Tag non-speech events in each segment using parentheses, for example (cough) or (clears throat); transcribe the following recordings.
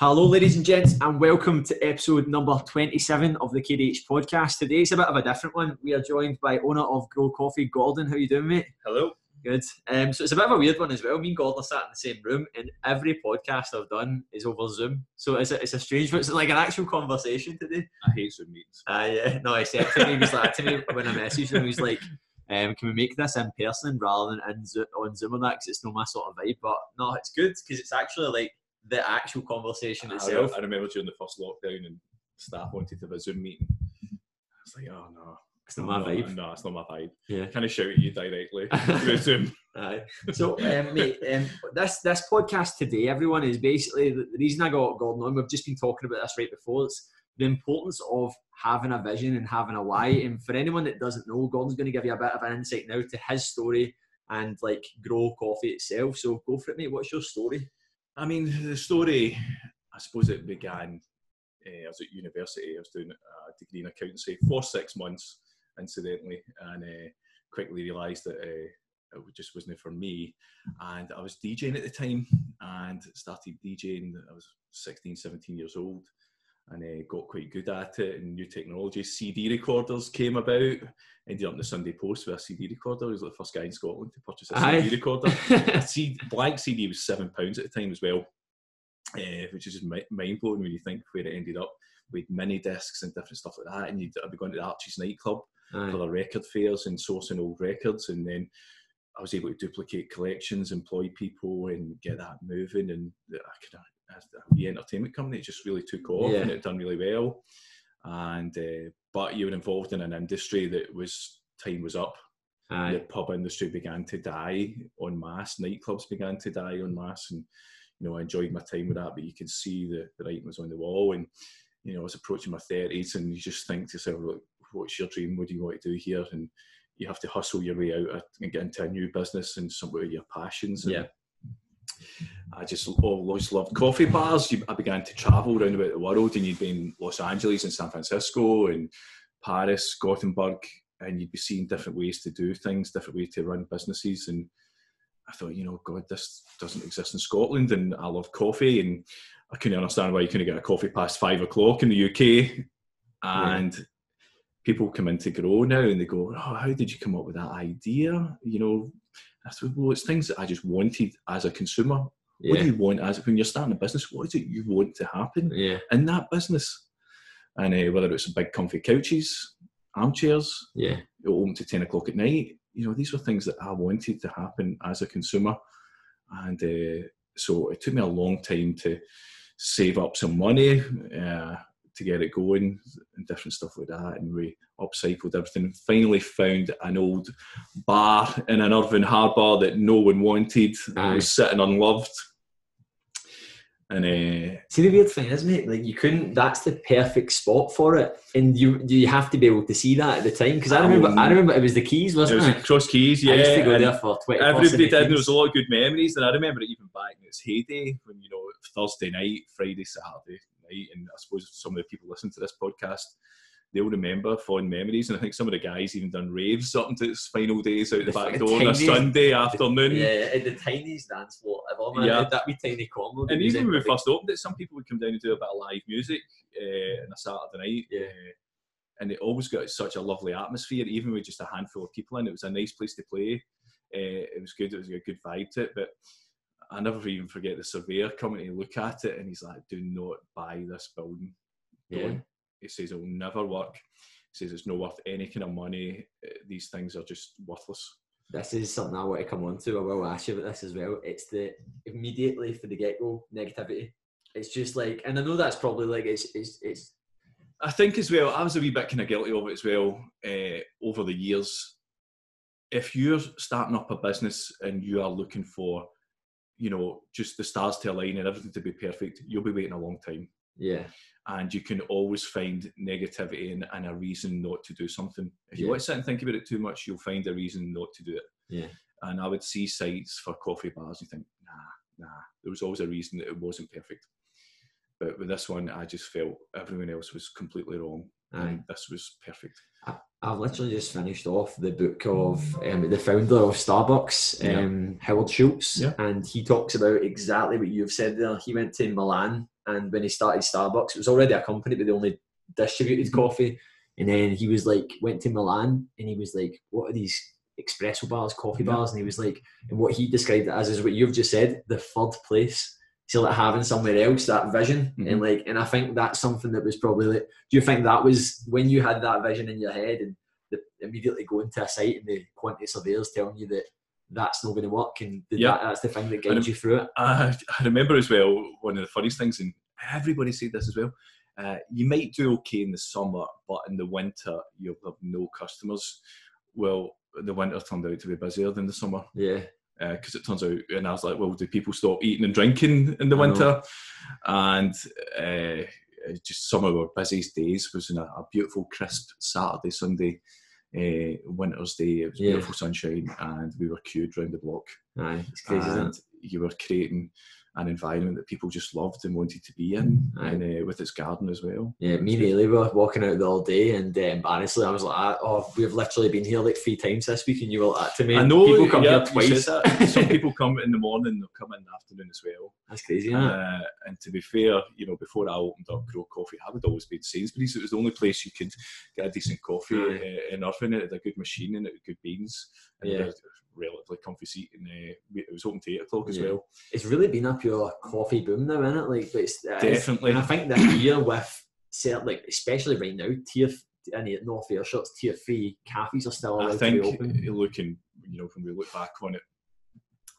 Hello, ladies and gents, and welcome to episode number 27 of the KDH podcast. Today's a bit of a different one. We are joined by owner of Gro Coffee, Gordon. How you doing, mate? Hello. Good. Um, so it's a bit of a weird one as well. Me and Gordon are sat in the same room, and every podcast I've done is over Zoom. So it's a, it's a strange but It's like an actual conversation today. I hate Zoom meetings. Uh, yeah. No, I said to me, he was like, to me when I messaged him, he was like, um, can we make this in person rather than in on Zoom or that? Because it's not my sort of vibe. But no, it's good because it's actually like the actual conversation I, itself. I remember during the first lockdown and staff wanted to have a Zoom meeting. I was like, oh no. It's not my no, vibe. No, it's not my vibe. Yeah. Kind of shout at you directly through Zoom. (laughs) Aye. So, um, mate, um, this this podcast today, everyone is basically the, the reason I got Gordon on. We've just been talking about this right before. It's the importance of having a vision and having a why. And for anyone that doesn't know, Gordon's going to give you a bit of an insight now to his story and like Gro Coffee itself. So, go for it, mate. What's your story? I mean, the story, I suppose it began, uh, I was at university, I was doing a degree in accountancy for six months, incidentally, and uh, quickly realised that uh, it just wasn't for me. And I was DJing at the time and started DJing, I was 16, 17 years old. And uh, got quite good at it, and new technology. CD recorders came about. Ended up in the Sunday Post with a CD recorder. I was like the first guy in Scotland to purchase a Aye. CD recorder. (laughs) A C- blank CD was seven pounds at the time as well, uh, which is just mind blowing when you think where it ended up with mini discs and different stuff like that. And you'd I'd be going to the Archie's nightclub Aye. for the record fairs and sourcing old records, and then I was able to duplicate collections, employ people, and get that moving. And I could, as the entertainment company, it just really took off Yeah. and it done really well. And uh, but you were involved in an industry that was time was up the pub industry began to die on mass. nightclubs began to die on mass, and you know I enjoyed my time with that. But you can see the, the writing was on the wall, and you know I was approaching my thirties, and you just think to yourself, "Look, what's your dream? What do you want to do here? And you have to hustle your way out and get into a new business and some of your passions. And Yeah. I just always oh, loved coffee bars. I began to travel around about the world, and you'd been in Los Angeles and San Francisco and Paris, Gothenburg, and you'd be seeing different ways to do things, different ways to run businesses. And I thought, you know, God, this doesn't exist in Scotland, and I love coffee, and I couldn't understand why you couldn't get a coffee past five o'clock in the UK. And people come in to Gro now, and they go, "Oh, how did you come up with that idea?" You know, I said, "Well, it's things that I just wanted as a consumer. What do you want as when you're starting a business? What is it you want to happen?" Yeah. in that business. And uh, whether it's big comfy couches, armchairs, Yeah. open to 10 o'clock at night, you know, these were things that I wanted to happen as a consumer. And uh, so it took me a long time to save up some money uh, to get it going and different stuff like that. And we upcycled everything. Finally found an old bar in an Irvine Harbour that no one wanted. It was sitting unloved. And uh, See the weird thing is, mate, like you couldn't. That's the perfect spot for it, and you you have to be able to see that at the time. Because I remember, I remember it was the keys, wasn't was it? Cross Keys, yeah. I used to go there for twenty. Everybody did. and There was a lot of good memories, and I remember it even back in its heyday when you know Thursday night, Friday, Saturday night, and I suppose some of the people listening to this podcast, they'll remember fond memories. And I think some of the guys even done raves up into its final days out the, back door on a Sunday afternoon. Yeah, in the tiniest dance floor ever, man. Yeah. That wee tiny combo. And even when we first opened it, some people would come down and do a bit of live music uh, on a Saturday night. Yeah. uh, and it always got such a lovely atmosphere, even with just a handful of people in. It was a nice place to play. Uh, it was good. It was a good vibe to it. But I never even forget the surveyor coming to look at it, and he's like, "Do not buy this building." Yeah. Don't. He says it'll never work. He says it's not worth any kind of money. Uh, These things are just worthless. This is something I want to come on to. I will ask you about this as well. It's the immediately for the get go negativity. It's just like, and I know that's probably like it's it's it's I think as well, I was a wee bit kind of guilty of it as well uh, over the years. If you're starting up a business and you are looking for, you know, just the stars to align and everything to be perfect, you'll be waiting a long time. yeah And you can always find negativity and, and a reason not to do something. If you Yeah. want to sit and think about it too much, you'll find a reason not to do it. Yeah. And I would see sites for coffee bars and think, nah, nah. There was always a reason that it wasn't perfect. But with this one, I just felt everyone else was completely wrong. Aye. And this was perfect. I've literally just finished off the book of um, the founder of Starbucks, Yeah. um, Howard Schultz, Yeah. and he talks about exactly what you've said there. He went to Milan and when he started Starbucks, it was already a company, but they only distributed Mm-hmm. coffee. And then he was like, went to Milan, and he was like, "What are these espresso bars, coffee Yeah. bars?" And he was like, and what he described it as is what you've just said, the third place. So like having somewhere else that vision, Mhm. and like, and I think that's something that was probably like. Do you think that was when you had that vision in your head, and the, immediately going to a site and the quantity surveyors telling you that that's not going to work, and did Yeah. that, that's the thing that guides you through it. I, I remember as well one of the funniest things, and everybody said this as well. Uh, you might do okay in the summer, but in the winter you'll have no customers. Well, the winter turned out to be busier than the summer Yeah, because it turns out, and I was like, well, do people stop eating and drinking in the I know. winter? And uh, just some of our busiest days was in a, a beautiful, crisp Saturday, Sunday, uh, winter's day. It was Yeah. beautiful sunshine, and we were queued round the block aye, it's crazy, isn't and it? you were creating an environment that people just loved and wanted to be in, and uh, with its garden as well. Yeah, me and Ailey were walking out all day, and um, honestly, I was like, ah, "Oh, we've literally been here like three times this week," and you were like to me. I know people come yeah, here twice. Some (laughs) people come in the morning, they'll come in the afternoon as well. That's crazy? Uh, and to be fair, you know, before I opened up Gro Coffee, I would always be been Sainsbury's. It was the only place you could get a decent coffee Aye. uh, in Irvine. It had a good machine and it had good beans. And Yeah. It had a relatively comfy seat. And uh, it was open to 8 o'clock as Yeah. well. It's really been a pure coffee boom now, isn't it? Like, but it's, it is- Definitely. and I think that year with certain, like, especially right now, tier any North Ayrshire's, tier three cafes are still I think to be open. looking, you know, when we look back on it,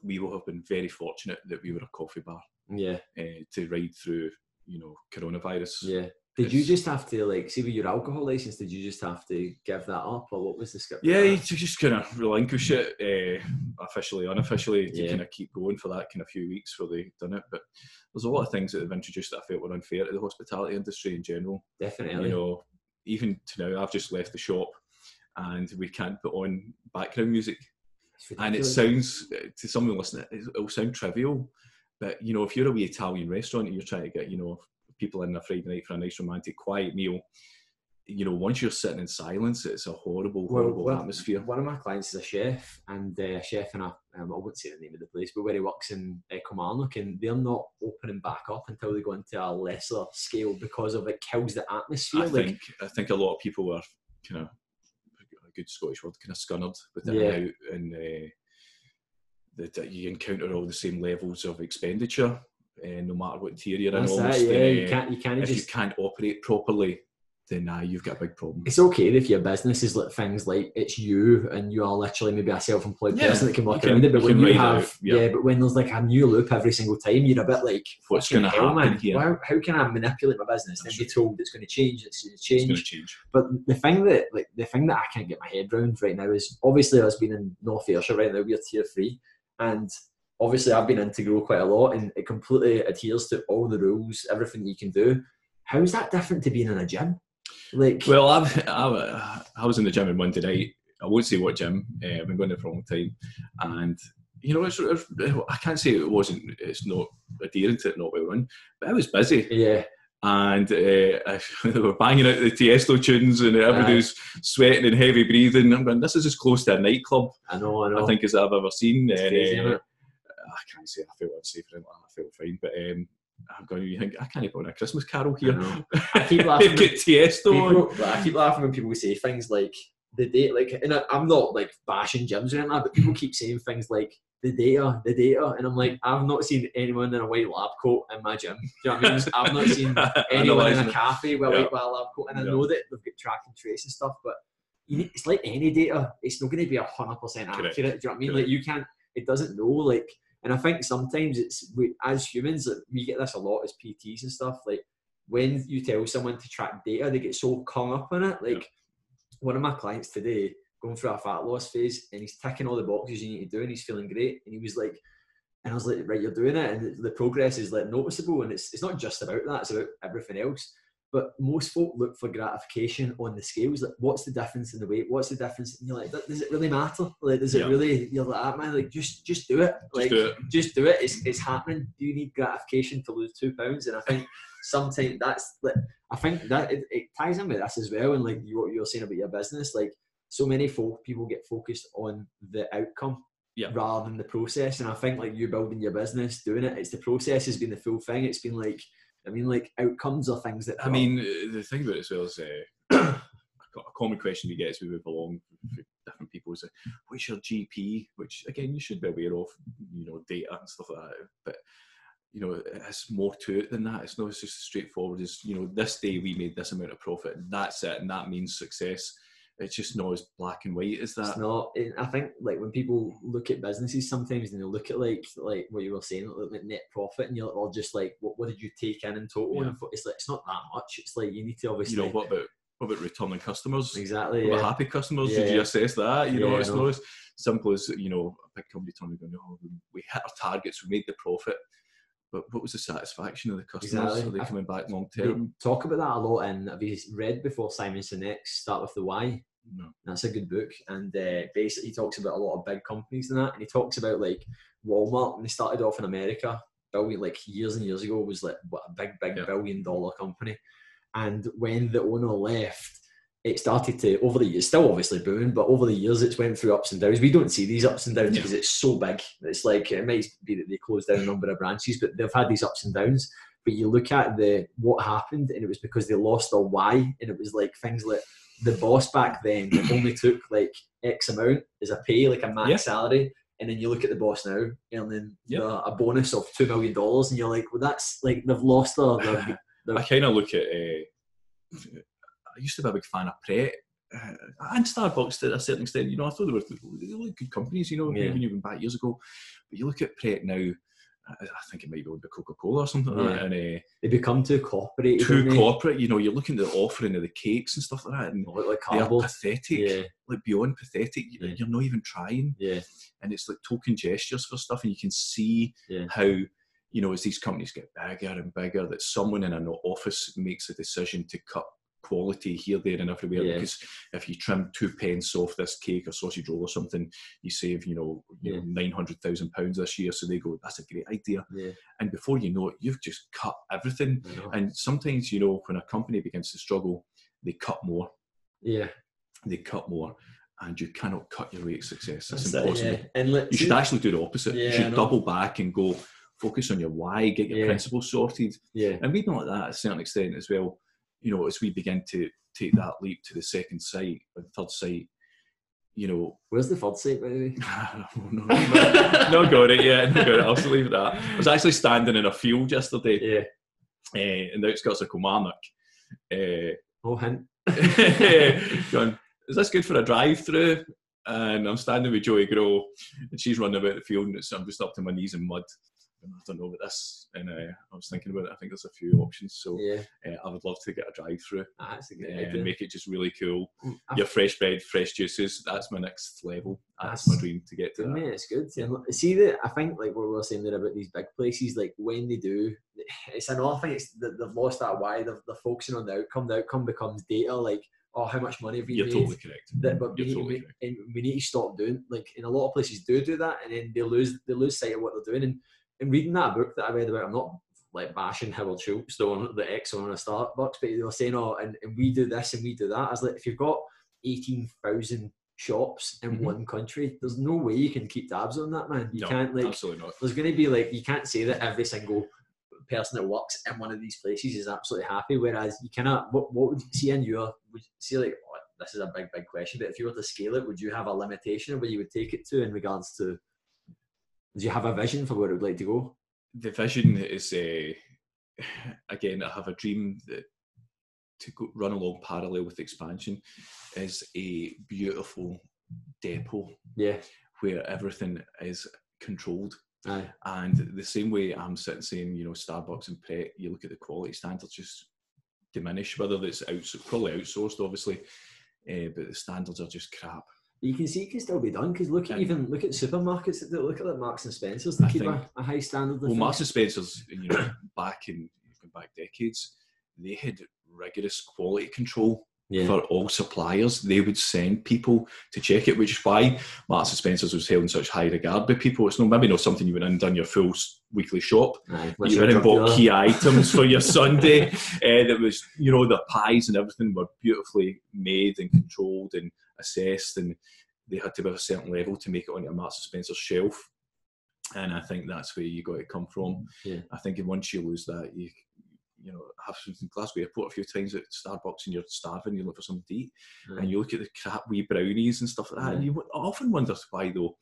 we will have been very fortunate that we were a coffee bar Yeah, uh, to ride through, you know, coronavirus. yeah. Did you just have to like see with your alcohol license? Did you just have to give that up, or what was the script? Yeah, you that? just kind of relinquish it uh, officially, unofficially to Yeah. kind of keep going for that kind of few weeks where they done it. But there's a lot of things that they've introduced that I felt were unfair to the hospitality industry in general. definitely. You know, even to now, I've just left the shop and we can't put on background music. It's and it sounds uh, to someone listening, it- it'll sound trivial, but you know, if you're a wee Italian restaurant and you're trying to get you know people in on a Friday night for a nice romantic quiet meal, you know, once you're sitting in silence, it's a horrible, horrible well, atmosphere. One of my clients is a chef, and uh, a chef in a, um, I wouldn't say the name of the place, but where he works in uh, Kilmarnock, and they're not opening back up until they go into a lesser scale because of it kills the atmosphere. I like, think I think a lot of people are kind of a good Scottish word, kind of scunnered with it Yeah. now, and uh, that you encounter all the same levels of expenditure, uh, no matter what tier you're in. that's almost, yeah, and, you uh, can't, you can't if you just. can't operate properly, then uh, you've got a big problem. It's okay if your business is like things like it's you and you are literally maybe a self-employed Yeah, person that can work can- around it. But you when you have, out, yeah. yeah. but when there's like a new loop every single time, you're a bit like, What's gonna happen man? here?" How, how can I manipulate my business and be told it's going to change? It's going to It's change. going to change. But the thing that like the thing that I can't get my head around right now is obviously us being in North Ayrshire right now, we're tier three. And obviously I've been into Gro quite a lot and it completely adheres to all the rules, everything you can do. How's that different to being in a gym? Like Well, I've, I, I was in the gym on Monday night. I won't say what gym. Uh, I've been going there for a long time, and you know, it's, it's, I can't say it wasn't. It's not adhering to it, not well run, but I was busy, yeah, and uh, (laughs) they were banging out the Tiesto tunes, and everybody's sweating and heavy breathing. I'm going, this is as close to a nightclub I know, I know. I think as I've ever seen. It's and, crazy, uh? I can't say I felt unsafe or anything like. I felt fine, but um, I'm going. You think I can't put on a Christmas carol here? know. (laughs) I keep laughing. Get Tiesto people, I keep laughing when people say things like the date, like, and I, I'm not like bashing gyms or anything, but people keep saying things like the data, the data, and I'm like, I've not seen anyone in a white lab coat in my gym. Do you know what I mean? I've not seen (laughs) anyone in a cafe with a Yeah. white lab coat, and I Yeah. know that they've got track and trace and stuff, but you need, it's like any data, it's not going to be a hundred percent accurate. Correct. Do you know what I mean? Correct. Like you can't, it doesn't know. Like, and I think sometimes it's we as humans, we get this a lot as PTs and stuff. Like when you tell someone to track data, they get so hung up on it. Like one of my clients today going through a fat loss phase, and he's ticking all the boxes you need to do, and he's feeling great, and he was like. And I was like, right, you're doing it, and the- the progress is like noticeable, and it's it's not just about that; it's about everything else. But most folk look for gratification on the scales. Like, what's the difference in the weight? What's the difference? And you're like, does it really matter? Like, does it Yeah. really? You're like, ah, man, like just just do it. Like, do it. just do it. It's it's happening. Do you need gratification to lose two pounds? And I think (laughs) sometimes that's like, I think that it, it ties in with this as well. And like you, what you're saying about your business, like so many folk people get focused on the outcome Yeah. rather than the process. And I think like you building your business, doing it, it's the process has been the full thing. It's been like I mean, like outcomes are things that. I mean, the thing about it as well is uh, (coughs) a common question we get as we move along for different people is, uh, "What's your GP?" Which again, you should be aware of, you know, data and stuff like that. But you know, it's more to it than that. It's not just straightforward as you know, this day we made this amount of profit, and that's it, and that means success it's just not as black and white as that. It's not. I think like when people look at businesses sometimes and they look at like like what you were saying, like net profit, and you're all just like, what, what did you take in in total? Yeah. And it's like it's not that much. It's like you need to obviously. You know what about what about returning customers? Exactly. What yeah. happy customers? Yeah. Did you assess that? You know, it's not as simple as you know a big company turning going, oh, we hit our targets, we made the profit but what was the satisfaction of the customers? Exactly. Are they coming back long term? Talk about that a lot, and have you read before Simon Sinek's Start with the Why? No. That's a good book, and uh, basically he talks about a lot of big companies and that, and he talks about like Walmart when they started off in America, billion like years and years ago was like what a big big yeah. billion dollar company, and when the owner left, it started to over the years still obviously booming, but over the years it's went through ups and downs. We don't see these ups and downs yeah. because it's so big. It's like it might be that they closed down a number of branches, but they've had these ups and downs. But you look at the what happened, and it was because they lost their why, and it was like things like the boss back then only took like X amount as a pay, like a max yeah. salary. And then you look at the boss now earning yep. a bonus of two million dollars, and you're like, well, that's like they've lost their. their, (laughs) their... I kind of look at. Uh, I used to be a big fan of Pret uh, and Starbucks to a certain extent. You know, I thought they were, were good companies. You know, yeah. even even back years ago. But you look at Pret now, I think it might be owned by Coca Cola or something yeah. like that. And, uh, they become too corporate. Too corporate. You know, you're looking at the offering of the cakes and stuff like that, and like they are pathetic. Yeah. Like beyond pathetic. Yeah. You're not even trying. Yeah. And it's like token gestures for stuff, and you can see how you know as these companies get bigger and bigger, that someone in an office makes a decision to cut quality here, there, and everywhere. Yeah. Because if you trim two pence off this cake or sausage roll or something, you save you know, you yeah. know nine hundred thousand pounds this year. So they go, that's a great idea. Yeah. And before you know it, you've just cut everything. And sometimes you know when a company begins to struggle, they cut more. Yeah. They cut more. And you cannot cut your way to success. That's, That's impossible. It, and you should actually do the opposite. you should double back and go focus on your why, get your principles sorted. Yeah. And we've done like that to a certain extent as well you know, as we begin to take that leap to the second site and third site, you know. Where's the third site, by the way? (laughs) no, no, got it yet. Got it. I'll just leave that. I was actually standing in a field yesterday. Yeah. Uh, in the outskirts of Kilmarnock. Uh, oh, hint. (laughs) going, is this good for a drive through? And I'm standing with Joey Grow, and she's running about the field, and I'm just up to my knees in mud. I don't know about this, and uh, I was thinking about it. I think there's a few options, so yeah. uh, I would love to get a drive-through ah, uh, and make it just really cool. Mm, Your fresh bread, fresh juices. That's my next level. That's, that's my dream to get to. Mate, it's good. Yeah. See that I think like what we were saying there about these big places, like when they do, (laughs) it's another thing. It's that they've lost that why they're, they're focusing on the outcome. The outcome becomes data, like oh, how much money have we You're made? totally correct. That, but You're we, totally need, correct. and we need to stop doing like in a lot of places do do that, and then they lose they lose sight of what they're doing. And in reading that book that I read about, I'm not like bashing Howard Schultz on the X on a Starbucks, but they were saying, oh, and, and we do this and we do that. I was like, if you've got 18,000 shops in mm-hmm. one country, there's no way you can keep tabs on that, man. You no, can't, like, absolutely not. There's going to be like, you can't say that every single person that works in one of these places is absolutely happy. Whereas you cannot, what, what would you see in your, would you see like, oh, this is a big, big question, but if you were to scale it, would you have a limitation of where you would take it to in regards to, do you have a vision for where it would like to go? the vision is uh, (sighs) again. I have a dream that to go, run along parallel with expansion is a beautiful depot. Yeah, where everything is controlled. Aye. And the same way I'm sitting saying, you know, Starbucks and Pret, you look at the quality standards just diminish, whether it's out, probably outsourced, obviously, uh, but the standards are just crap you can see it can still be done because look at even look at supermarkets that look at like Marks and Spencers they I keep a, a, high standard. Well, Marks and Spencers, you know, (coughs) back in back decades, they had rigorous quality control yeah. for all suppliers. They would send people to check it, which is why Marks and Spencers was held in such high regard by people. It's not maybe not something you went in and done your full weekly shop. Aye, you went and bought key items for your (laughs) Sunday. Uh, that was, you know, the pies and everything were beautifully made and controlled and assessed, and they had to be a certain level to make it onto a Marks and Spencer's shelf. And I think that's where you got to come from. Yeah. I think once you lose that, you I've something in Glasgow Airport a few times at Starbucks and you're starving, you look for something to eat, Aye. and you look at the crap wee brownies and stuff like that, and hmm. you often wonder why though.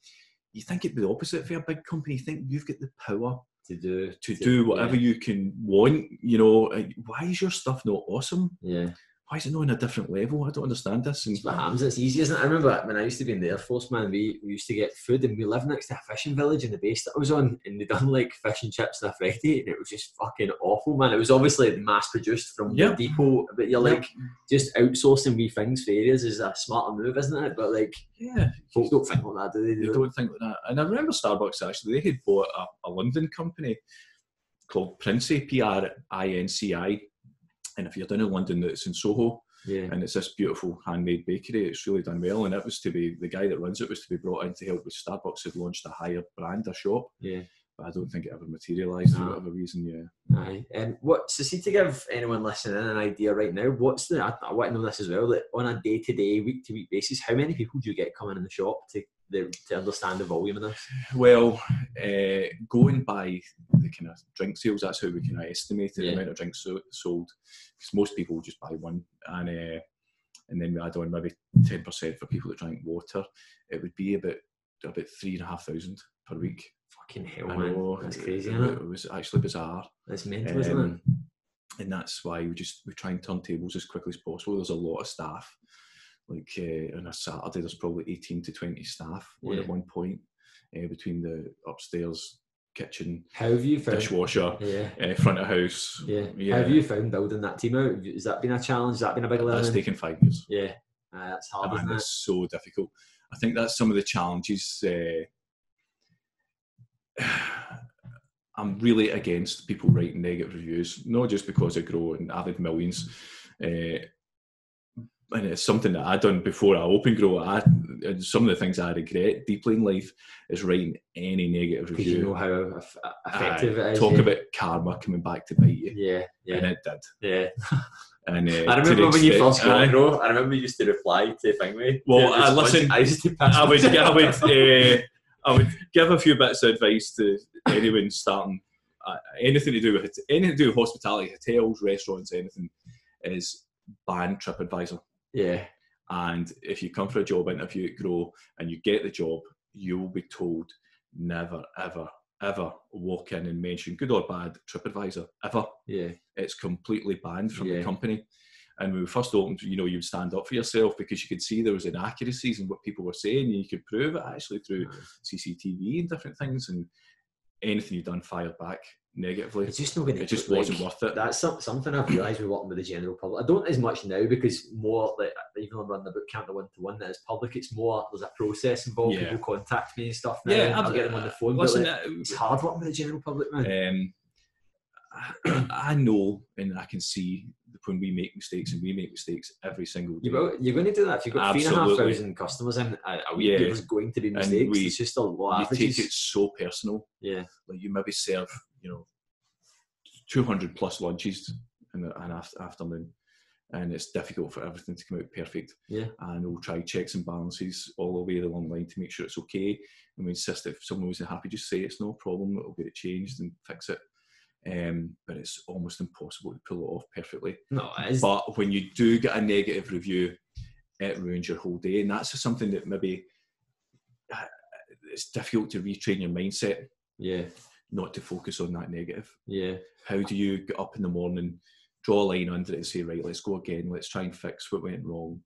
You think it'd be the opposite for a big company. You think you've got the power to do to do whatever you can want. You know, why is your stuff not awesome? Yeah. Why is it not on a different level? I don't understand this. And It's what happens. It's easy, isn't it? I remember when I used to be in the Air Force, man, we, we used to get food and we lived next to a fishing village in the base that I was on and they done like fish and chips on a Friday and it was just fucking awful, man. It was obviously mass produced from Yep. the depot, but you're Yep. like, just outsourcing wee things for areas is a smarter move, isn't it? But like, yeah, folk don't think like that, do they? They Do don't think like that. And I remember Starbucks actually, they had bought a, a London company called Princi, P R I N C I. And if you're down in London, it's in Soho, yeah. and it's this beautiful handmade bakery. It's really done well, and it was to be the guy that runs it was to be brought in to help with Starbucks had launched a higher brand, a shop, Yeah. but I don't think it ever materialised for whatever reason. Yeah, Aye. Um, what so see to give anyone listening an idea right now, what's the I, I want to know this as well, that on a day to day, week to week basis, how many people do you get coming in the shop to the, to understand the volume of this? Well, uh, going by the kind of drink sales, that's how we kind of estimate the Yeah. amount of drinks so, sold. Because most people just buy one, and uh, and then we add on maybe ten percent for people that drink water. It would be about about three and a half thousand per week. Fucking hell, I man. know, That's it- crazy, it, isn't it? it was actually bizarre. That's mental, isn't it? Um, and that's why we just we try and turn tables as quickly as possible. There's a lot of staff. Like uh, on a Saturday, there's probably 18 to 20 staff Yeah. at one point uh, between the upstairs kitchen, How have you found? dishwasher, Yeah. uh, front of house. Yeah. Yeah. How have you found building that team out? Has that been a challenge? Has that been a big That's learning? taken five years. Yeah. Aye, that's hard, it's so difficult. I think that's some of the challenges. Uh, (sighs) I'm really against people writing negative reviews, not just because I grow and I've had millions. Uh, and it's something that I done before I open Gro. I and some of the things I regret deeply in life is writing any negative review. you know how effective it is. talk yeah. about karma coming back to bite you, Yeah, and yeah, it did. yeah. (laughs) And uh, I remember when you first got. Gro, I remember you used to reply to Thingway. Well, I listen- I used to pass (laughs) I would, I would, uh, I would give a few bits of advice to anyone starting uh, anything to do with anything to do with hospitality, hotels, restaurants, anything is ban TripAdvisor. Yeah, And if you come for a job interview at Gro and you get the job, you will be told never, ever, ever walk in and mention good or bad TripAdvisor ever. yeah, It's completely banned from Yeah. the company. And when we first opened, you know, you'd stand up for yourself because you could see there was inaccuracies in what people were saying. And you could prove it actually through CCTV and different things. And anything you've done fired back negatively. it's just not going to. It just wasn't worth it. That's some, something I've realised with working with the general public. I don't as much now because more like even though I'm running the boot camp the one to one that is public, it's more there's a process involved. Yeah. People contact me and stuff. Now, yeah, I'll get them on the phone. Listen, like, uh, it's hard working with the general public, man. um, I, know and I can see when we make mistakes and we make mistakes every single day. You're going to do that if you've got three and a half Absolutely. thousand customers in a, a week. Yeah. There's going to be mistakes. we- it's just a lot you of take it so personal. Yeah, Like you maybe serve, you know, 200 plus lunches in the- an afternoon. And it's difficult for everything to come out perfect. yeah, And we'll try checks and balances all the way along the line to make sure it's okay. And we insist if someone wasn't happy, just say it's no problem, it'll get it changed and fix it. Um, but it's almost impossible to pull it off perfectly. no, it is. But when you do get a negative review, it ruins your whole day. And that's just something that maybe uh, it's difficult to retrain your mindset yeah, not to focus on that negative. yeah, How do you get up in the morning, draw a line under it and say, right, let's go again, let's try and fix what went wrong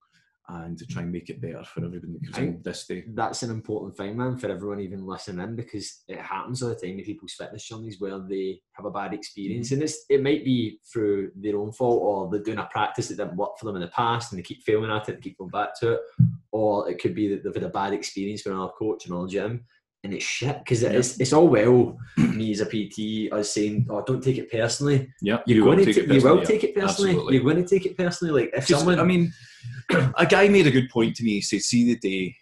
and to try and make it better for everybody that comes in this day. that's an important thing, man, for everyone even listening in because it happens all the time in people's fitness journeys where they have a bad experience, Mm-hmm. and it's it might be through their own fault or they're doing a practice that didn't work for them in the past and they keep failing at it and keep going back to it, or it could be that they've had a bad experience with another coach in another gym. And it's shit because Yeah. it's, it's all well (clears throat) me as a PT us saying, "Oh, don't take it personally." Yeah, You're you going will to take it you will personally, yeah. take it personally. Absolutely. You're going to take it personally. Like if someone, I mean, (clears throat) a guy made a good point to me. He said, see the day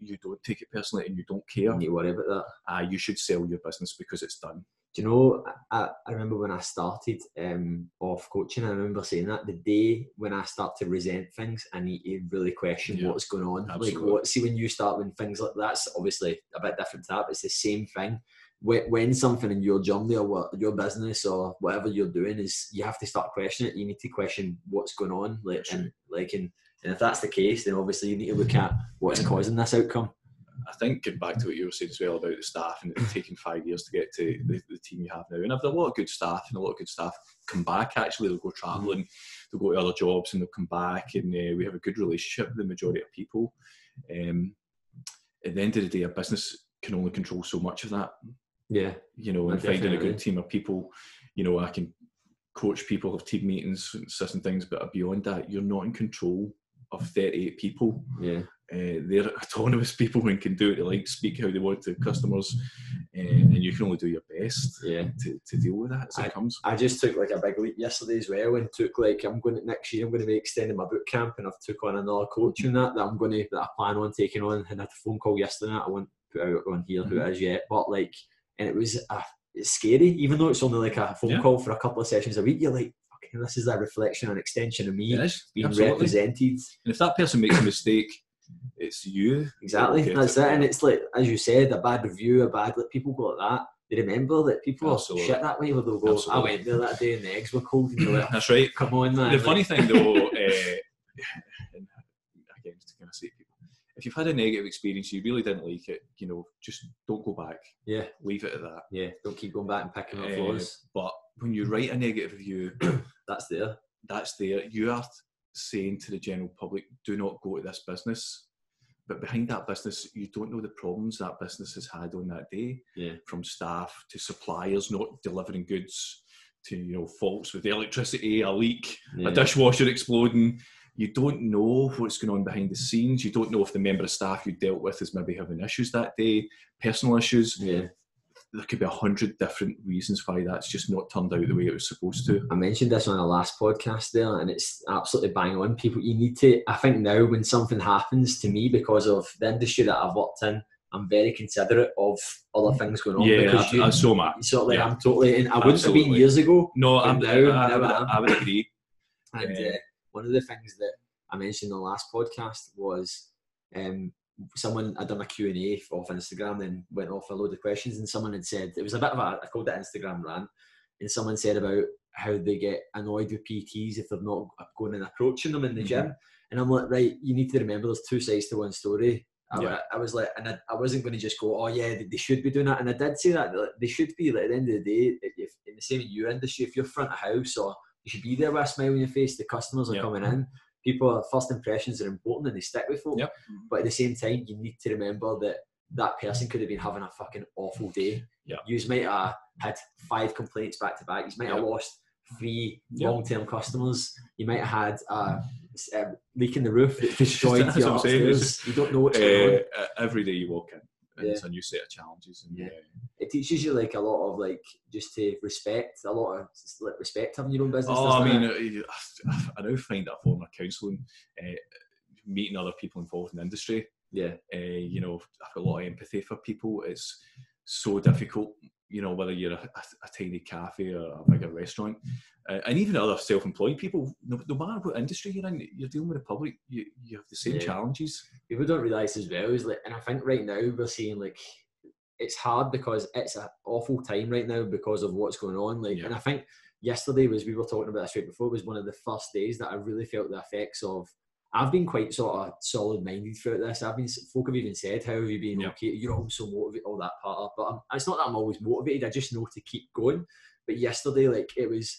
you don't take it personally and you don't care, you worry about that. uh, you should sell your business because it's done. Do you know, I, I remember when I started um, off coaching, I remember saying that the day when I start to resent things, I need to really question Yeah, what's going on. absolutely. Like, what, see, when you start, when things like that's obviously a bit different to that, but it's the same thing. when, when something in your journey or what, your business or whatever you're doing is you have to start questioning it. You need to question what's going on, like and like and, and if that's the case, then obviously you need to look at what's causing this outcome. I think getting back to what you were saying as well about the staff and it's (clears throat) taking five years to get to the, the team you have now. And I've got a lot of good staff and a lot of good staff come back actually. They'll go travelling, they'll go to other jobs and they'll come back and uh, we have a good relationship with the majority of people. Um, at the end of the day, a business can only control so much of that. Yeah. You know, and Definitely. finding a good team of people, you know, I can coach people, have team meetings, and certain things, but beyond that, you're not in control of 38 people. Yeah. Uh, they're (laughs) autonomous people and can do it. they like, speak how they want to customers, uh, and you can only do your best Yeah. to, to deal with that as it comes. I just took like a big leap yesterday as well and took like I'm going to next year I'm going to be extending my boot camp and I've took on another coach in that that I'm going to that I plan on taking on and I had a phone call yesterday I won't put out on here who it is yet but like and it was uh, it's scary even though it's only like a phone Yeah. call for a couple of sessions a week you're like fucking this is a reflection and extension of me being absolutely. represented And if that person makes a mistake, it's you. exactly that's it and it's like as you said a bad review a bad like people go like that they remember that people Absolutely. shit that way where they'll go Absolutely. I went there that day and the eggs were cold and like That's right. come on man the like- funny thing though, (laughs) uh, (laughs) again, to kind of say people, if you've had a negative experience, you really didn't like it, you know, just don't go back. yeah Leave it at that. Yeah, don't keep going back and picking up Uh, flaws. but when you write a negative review, (clears throat) That's there. that's there. You are saying to the general public, do not go to this business. But behind that business, you don't know the problems that business has had on that day, Yeah. from staff to suppliers not delivering goods, to you know faults with the electricity, a leak, Yeah. a dishwasher exploding. You don't know what's going on behind the scenes. You don't know if the member of staff you dealt with is maybe having issues that day, personal issues. Yeah. There could be a hundred different reasons why that's just not turned out the way it was supposed to. I mentioned this on our last podcast there, and it's absolutely bang on. People, you need to. I think now when something happens to me because of the industry that I've worked in, I'm very considerate of other things going on. yeah, because I, you, I, so am I. sort of like yeah. I'm totally. And I wouldn't have been years ago. No, I'm, And I, now- I, now would, I. I would agree. And Yeah. uh, one of the things that I mentioned in the last podcast was um, someone had done a Q&A off Instagram and went off a load of questions and someone had said, it was a bit of a, I called it Instagram rant, and someone said about how they get annoyed with PTs if they're not going and approaching them in the Mhm. gym. And I'm like, right, you need to remember there's two sides to one story. I, Yeah. I was like, and I, I wasn't going to just go, oh yeah, they, they should be doing that. And I did say that like, they should be. Like at the end of the day, if, if, in the same in your industry, if you're front of house or you should be there with a smile on your face, the customers are Yeah. coming in. People, first impressions are important and they stick with folk. Yep. But at the same time, you need to remember that that person could have been having a fucking awful day. Yeah. You might have had five complaints back to back. You might have lost three Yep. long term customers. You might have had a, a leak in the roof that (laughs) destroyed That's your saying. You don't know what's going on. Uh, uh, every day you walk in, and Yeah. it's a new set of challenges. And, Yeah. It teaches you like a lot of like just to respect a lot of like respect having your own business. Oh, I mean, it? I now find that a form of counselling, uh, meeting other people involved in the industry. yeah, Uh, you know, I've got a lot of empathy for people. It's so difficult, you know, whether you're a, a, a tiny cafe or a bigger restaurant, uh, and even other self-employed people. No, no matter what industry you're in, you're dealing with the public. You, you have the same Yeah. challenges. people don't realize as well is like, and I think right now we're seeing like it's hard because it's an awful time right now because of what's going on. Like, Yeah. and I think yesterday was we were talking about this right before was one of the first days that I really felt the effects of. I've been quite sort of solid minded throughout this. I've been folk have even said, "How have you been? Okay, you're always so motivated, all that part of." But I'm, it's not that I'm always motivated. I just know to keep going. But yesterday, like it was,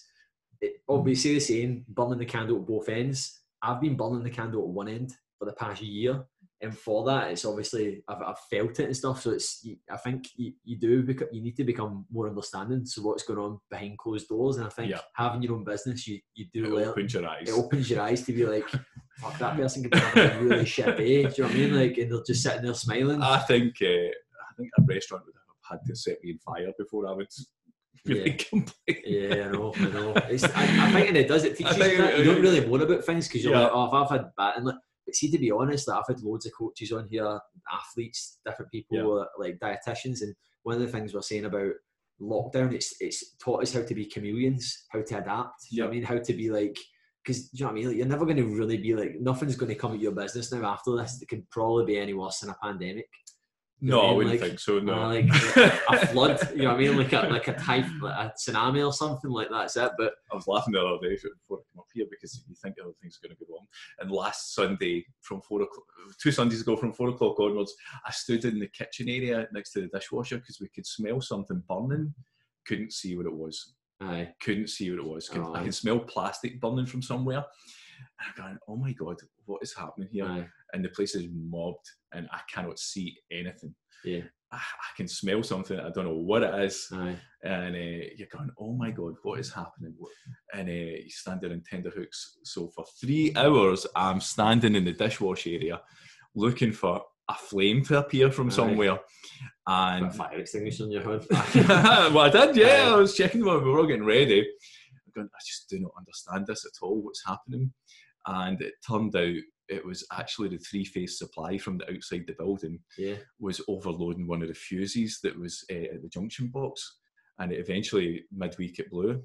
it, obviously the same, burning the candle at both ends. I've been burning the candle at one end for the past year, and for that, it's obviously I've, I've felt it and stuff. So it's I think you, you do become, you need to become more understanding. So what's going on behind closed doors, and I think having your own business, you you do It learn. opens your eyes. It opens your eyes to be like, (laughs) fuck that person could be having a really shit day. Do you know what I mean? Like, and they're just sitting there smiling. I think uh, I think a restaurant would have had to set me on fire before I would (laughs) really complain. Yeah, I know, I know. (laughs) It's, I, I think and it does. It teaches you that. You don't really worry about things because you're Yeah. like, oh, if I've had bad, and like, but see, to be honest, like, I've had loads of coaches on here, athletes, different people, Yeah. uh, like dietitians, and one of the things we're saying about lockdown, it's it's taught us how to be chameleons, how to adapt. You know what I mean? How to be like. Because you know what I mean, like, you're never going to really be like nothing's going to come at your business now after this. It could probably be any worse than a pandemic. You No, I mean? wouldn't Like, think so. No. uh, like a (laughs) flood, you know what I mean? Like a like a typh- like a tsunami or something like that. That's it. But I was laughing the other day before I came up here because you think everything's going to go wrong. And last Sunday, from four o'clock, two Sundays ago, from four o'clock onwards, I stood in the kitchen area next to the dishwasher because we could smell something burning. Couldn't see what it was. Aye, Couldn't see what it was. Could, Oh, I can smell plastic burning from somewhere. And I'm going, oh my god, what is happening here? aye, And the place is mobbed, and I cannot see anything. yeah, I, I can smell something. I don't know what it is aye, and uh, you're going, oh my god, what is happening? And uh, you stand there in tender hooks. So for three hours, I'm standing in the dishwash area looking for a flame to appear from somewhere. And fire extinguisher in your hood. (laughs) (laughs) well, I did, yeah. I was checking when we were all getting ready. I'm going, I just do not understand this at all. What's happening? And it turned out it was actually the three phase supply from the outside the building yeah, was overloading one of the fuses that was uh, at the junction box, and it eventually midweek it blew.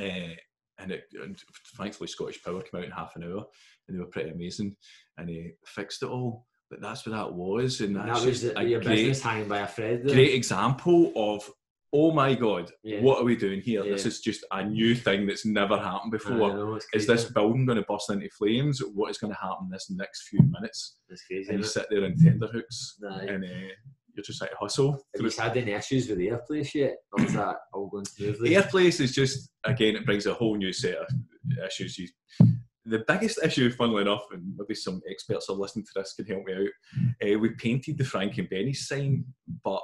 Uh, and, it, and thankfully Scottish Power came out in half an hour, and they were pretty amazing, and they fixed it all. But that's what that was, and And that was the, a your great, business hanging by a thread. there. great example of. Oh my God! Yeah. What are we doing here? This is just a new thing that's never happened before. know, Is this building going to burst into flames? What is going to happen this next few minutes? It's crazy. And you sit there in tenterhooks, it? Aye. and uh, you're just like hustle. Have you had any issues with the Ayr place yet? Or is that all going smoothly? Ayr place is just again, it brings a whole new set of issues. You, the biggest issue, funnily enough, and maybe some experts are listening to this can help me out. Uh, we painted the Frank and Benny sign, but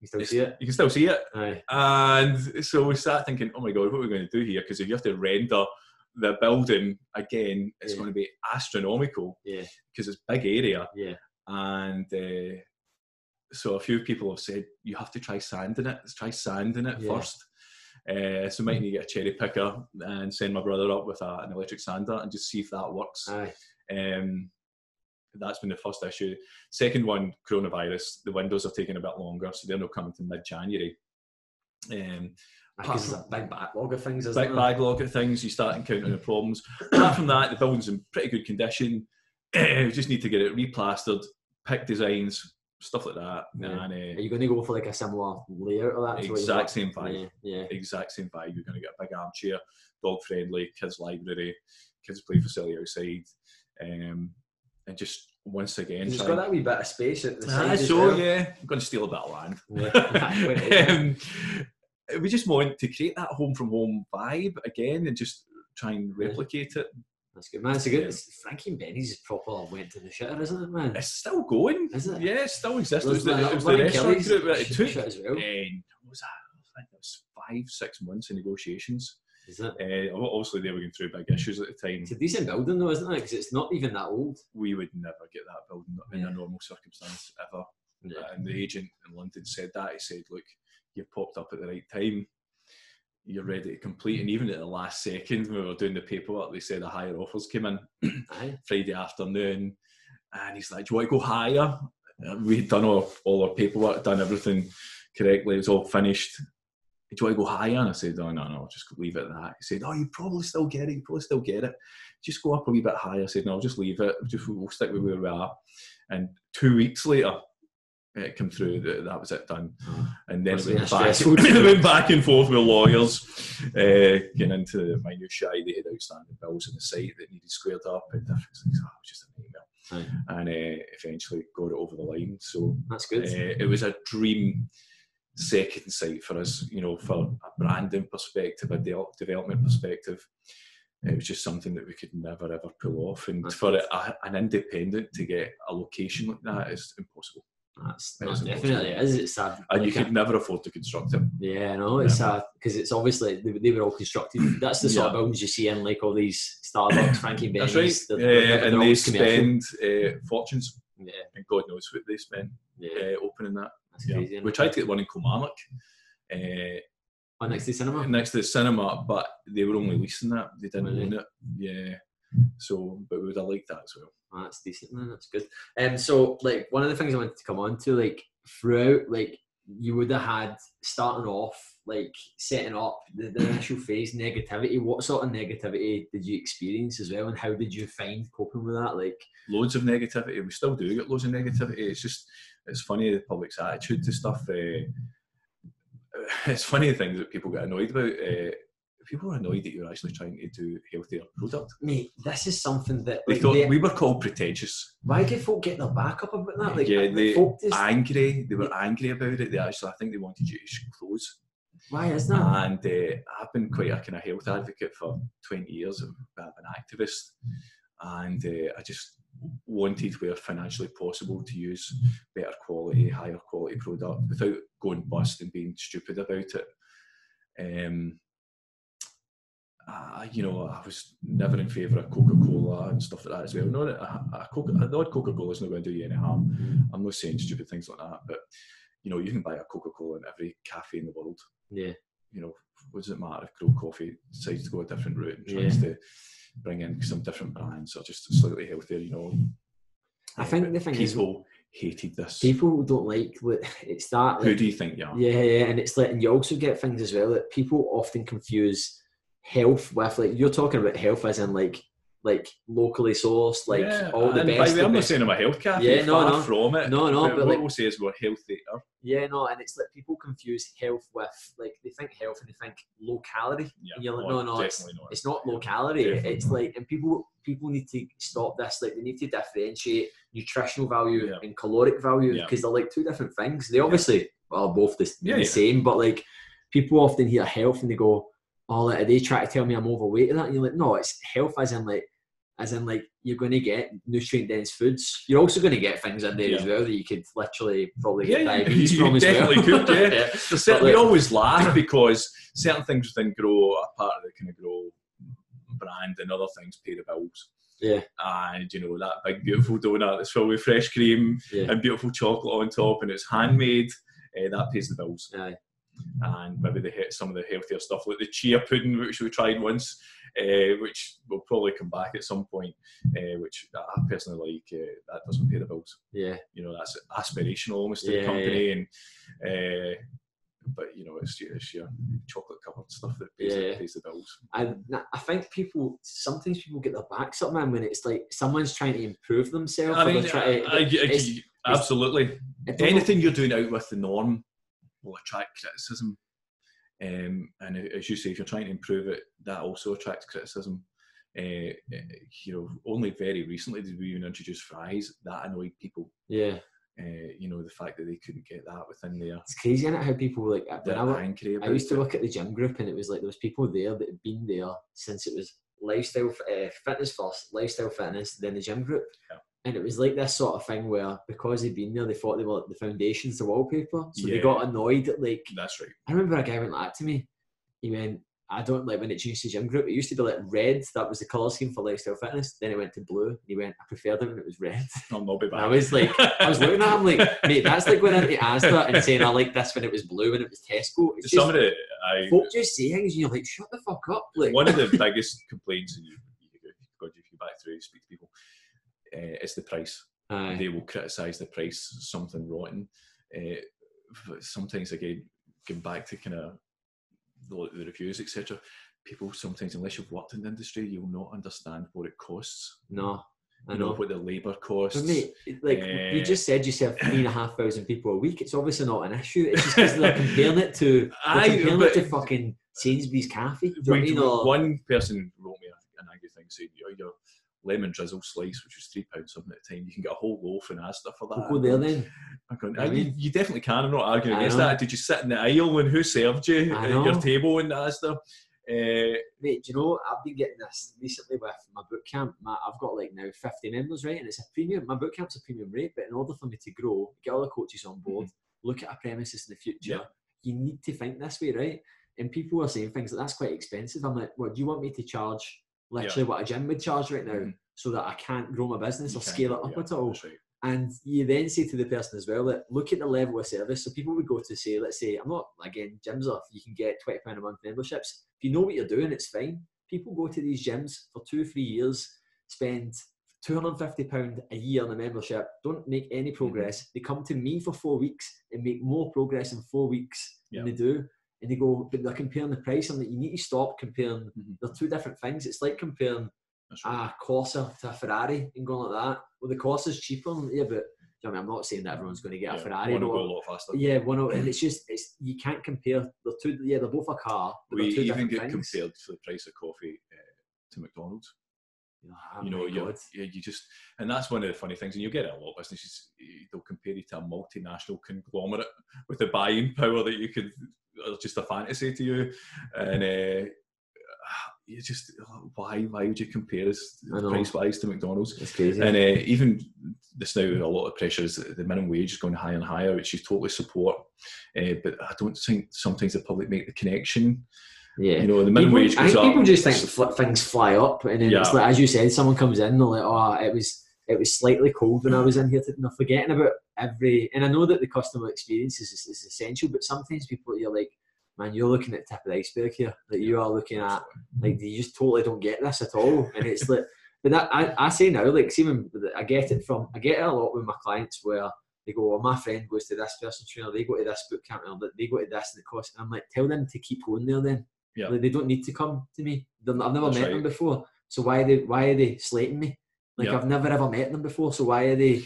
You still see it? you can still see it. Aye. And so we start thinking, oh my god, what are we going to do here? Because if you have to render the building again, it's Yeah. going to be astronomical Yeah, because it's big area. yeah. And uh, so a few people have said you have to try sanding it. Let's try sanding it Yeah. first. Uh, so might need to get a cherry picker and send my brother up with a, an electric sander and just see if that works. Aye. Um, that's been the first issue. Second one, coronavirus. The windows are taking a bit longer, so they're not coming to mid January. Um, Because there's a big backlog of things, isn't big there? backlog of things, you start encountering the problems. Apart from that, the building's in pretty good condition. (clears throat) we just need to get it replastered, pick designs, stuff like that. Yeah. And, Are uh, you going to go for like a similar layout of that? to what you've Exact same vibe. Yeah, yeah. exact same vibe. You're going to get a big armchair, dog friendly, kids library, kids play facility outside, um, and just once again, It's got that wee bit of space at the Ah, side. so well. yeah, I'm going to steal a bit of land. Yeah. (laughs) um, we just want to create that home from home vibe again and just try and replicate it. That's good, man. It's a good. Yeah. It's, Frankie and Benny's proper went to the shitter, isn't it, man? It's still going. Is it? Yeah, it still exists. It was the, it was the restaurant group that it took. as well. And what was that? I think it was five, six months of negotiations. Is it? Uh, obviously, they were going through big issues at the time. It's a decent building though, isn't it? Because it's not even that old. We would never get that building in Yeah. a normal circumstance ever. Yeah. And the agent in London said that. He said, "Look, you've popped up at the right time. You're hmm. ready to complete." And even at the last second, when we were doing the paperwork, they said the higher offers came in (clears throat) Friday afternoon, and he's like, "Do you want to go higher?" We'd done all, all our paperwork, done everything correctly. It was all finished. Do you want to go higher? And I said, "Oh no, no, just leave it at that." He said, "Oh, you probably still get it. You probably still get it. Just go up a wee bit higher." I said, "No, just leave it. Just we'll stick with where we are." And two weeks later, it came through that that was it done. And then Must it have been went, back, (laughs) went back and forth with lawyers, uh, getting into the minutiae. They had outstanding bills on the site that needed squared up and different things. Oh, it was just a nightmare. Aye. And uh, eventually got it over the line. So That's uh, good. it was a dream second site for us, you know, for a branding perspective, a de- development perspective. It was just something that we could never ever pull off. And That's for a, an independent to get a location like that is impossible. That's That definitely is. It's sad. And you Like, could never afford to construct it. Yeah, no, it's sad because it's obviously they, they were all constructed. That's the sort of Yeah. buildings you see in like all these Starbucks, Frankie Benny's. That's right. they're- Uh, they're and they spend uh, fortunes, Yeah, and God knows what they spend yeah, uh, opening that. that's Yeah. crazy. We tried to get one in Kilmarnock, uh, oh, next to the cinema. next to the cinema, but they were only leasing that. They didn't Really? own it. Yeah. So, but we would have liked that as well. That's decent, man. That's good. Um, so like one of the things I wanted to come on to, like throughout, like you would have had starting off, like setting up the, the initial phase negativity. What sort of negativity did you experience as well, and how did you find coping with that? Like, Loads of negativity. We still do get loads of negativity. It's just it's funny the public's attitude to stuff. Uh, (sighs) it's funny the things that people get annoyed about. Uh, people are annoyed that you're actually trying to do healthier product. Mate, this is something that They like, thought they- we were called pretentious. why did folk get their back up about that? Like, yeah, they folk just, angry. They were angry about it. They actually, I think, they wanted you to close. why is that? And uh, I've been quite a kind of health advocate for 20 years. I've been an activist, and uh, I just wanted, where financially possible, to use better quality, higher quality product without going bust and being stupid about it. Um, uh, you know, I was never in favour of Coca Cola and stuff like that as well. No, a, a, Coca, a Coca Cola is not going to do you any harm. I'm not saying stupid things like that, but you know, you can buy a Coca Cola in every cafe in the world yeah, you know, what does it matter if Gro Coffee decides to go a different route and tries to bring in some different brands or just slightly healthier, you know. I think the thing is, people hated this. people don't like what it's that. Who do you think you are? yeah, yeah, and it's like, and you also get things as well that people often confuse health with like you're talking about health as in like like locally sourced, like Yeah, all the best. way, I'm not saying I'm a health cafe. Yeah, no, no. from it. No, no, but what like- we'll say is we're healthier. Yeah, no, and it's like people confuse health with like they think health and they think low calorie. Yeah, and you're like, no, no, no, it's, not. it's not low calorie. Definitely it's not. like, and people people need to stop this. Like they need to differentiate nutritional value Yeah. and caloric value Yeah. because they're like two different things. They obviously are both the, Yeah, the yeah. same, but like people often hear health and they go, "Oh, like, are they trying to tell me I'm overweight?" And that, and you're like, "No, it's health as in like." As in, like you're going to get nutrient dense foods. You're also going to get things in there as well that you could literally probably Yeah, get yeah, diabetes (laughs) you from as well. definitely could, yeah. (laughs) Certain- we always laugh because certain things within Gro are part of the kind of Gro brand and other things pay the bills. Yeah. And you know, that big beautiful donut that's filled with fresh cream Yeah. and beautiful chocolate on top and it's handmade, uh, that pays the bills. Aye. And maybe they hit some of the healthier stuff like the chia pudding, which we tried once, uh, which will probably come back at some point, uh, which I personally like. Uh, that doesn't pay the bills Yeah, you know that's aspirational almost to Yeah, the company and uh, but you know it's, it's your chocolate covered stuff that pays, Yeah. the, pays the bills I, I think people sometimes people get their backs up, man, when it's like someone's trying to improve themselves. I or mean to, I- absolutely know- anything you're doing out with the norm will attract criticism um, and as you say if you're trying to improve it that also attracts criticism uh, you know only very recently did we even introduce fries that annoyed people Yeah, uh, you know the fact that they couldn't get that within there it's crazy, isn't it? How people like when I, wor- angry I used to look at the gym group and it was like there was people there that had been there since it was lifestyle uh, fitness first, lifestyle fitness, then the gym group. Yeah. And it was like this sort of thing where because they'd been there, they thought they were like the foundations, the wallpaper. So they got annoyed at like that's right I remember a guy went like that to me. He went, I don't like when it changed to gym group. It used to be like red, that was the colour scheme for lifestyle fitness. Then it went to blue. And he went, I preferred it when it was red. (laughs) I'll not be And. I was like, I was looking at him like, (laughs) mate, that's like going into Asda and saying I like this when it was blue when it was Tesco. It's some just, of the I, folk just say things and you're like, shut the fuck up. Like, one of the biggest complaints, and you, you, you, God, you go back through and speak to people, uh, is the price. Aye. They will criticise the price, something rotten. Uh, sometimes again, going back to kind of the, the reviews, etc. People sometimes, unless you've worked in the industry, you'll not understand what it costs. no, I You know know. what the labour costs. But mate, like you Eh. just said you yourself, three and a half thousand people a week. It's obviously not an issue. It's just because they're (laughs) comparing it to Aye, comparing it to fucking Sainsbury's cafe. Do you know what I We- mean? Or- one person wrote me an angry thing saying, "Your, your lemon drizzle slice, which was three pounds something at the time, you can get a whole loaf in Asda for that." We'll go there then. I'm going, I "Aye, you, you definitely can. I'm not arguing I against know. that. Did you sit in the aisle and who served you I at your table in Asda? Uh, Mate, do you know I've been getting this recently with my boot camp. My, I've got like now 50 members, right? And it's a premium. My boot camp's a premium rate, but in order for me to grow, get all the coaches on board, look at a premises in the future, Mm-hmm. Yeah. you need to think this way, right? And people are saying things like that's quite expensive. I'm like, well, do you want me to charge literally what a gym would charge right now Mhm. so that I can't grow my business you or scale it up yeah, at all? right. And you then say to the person as well that look at the level of service. So people would go to say, let's say, I'm not again gyms are you can get twenty pound a month memberships. If you know what you're doing, it's fine. People go to these gyms for two, three years, spend two hundred and fifty pound a year on a membership, don't make any Mm-hmm. progress. They come to me for four weeks and make more progress in four weeks Yeah. than they do. And they go, but they're comparing the price. I'm like, you need to stop comparing. Mhm. They're two different things. It's like comparing right. a Corsa to a Ferrari and going like that. Well, the Corsa's cheaper, yeah, but I mean, I'm not saying that everyone's going to get yeah, a Ferrari, one will go a lot faster. yeah, one of, and it's just it's you can't compare. They're two. Yeah, they're both a car. We even get things. compared for the price of coffee uh, to McDonald's. Oh, you know, you you just, and that's one of the funny things, and you get it a lot of businesses. They'll compare you to a multinational conglomerate with the buying power that you could, or just a fantasy to you, and uh, you just why why would you compare us price wise to McDonald's? It's crazy. And uh, even this now, a lot of pressure is the minimum wage is going higher and higher, which you totally support. Uh, but I don't think sometimes the public make the connection. yeah. You know, the minimum People, wage I think up. people just think things fly up, and then it's like, as you said, someone comes in, they're like, "Oh, it was it was slightly cold when I was in here," and they're forgetting about every. And I know that the customer experience is, is essential, but sometimes people, you're like, "Man, you're looking at the tip of the iceberg here. That you are looking at, like, you just totally don't get this at all." And it's like, (laughs) but that I, I say now, like, see, when I get it from, I get it a lot with my clients where. They go, well, my friend goes to this personal trainer, they go to this boot camp, or they go to this, and it costs. And I'm like, tell them to keep going there then. Yeah. Like, they don't need to come to me. They're, I've never That's met right. them before. So why are they why are they slating me? Like Yeah. I've never ever met them before. So why are they?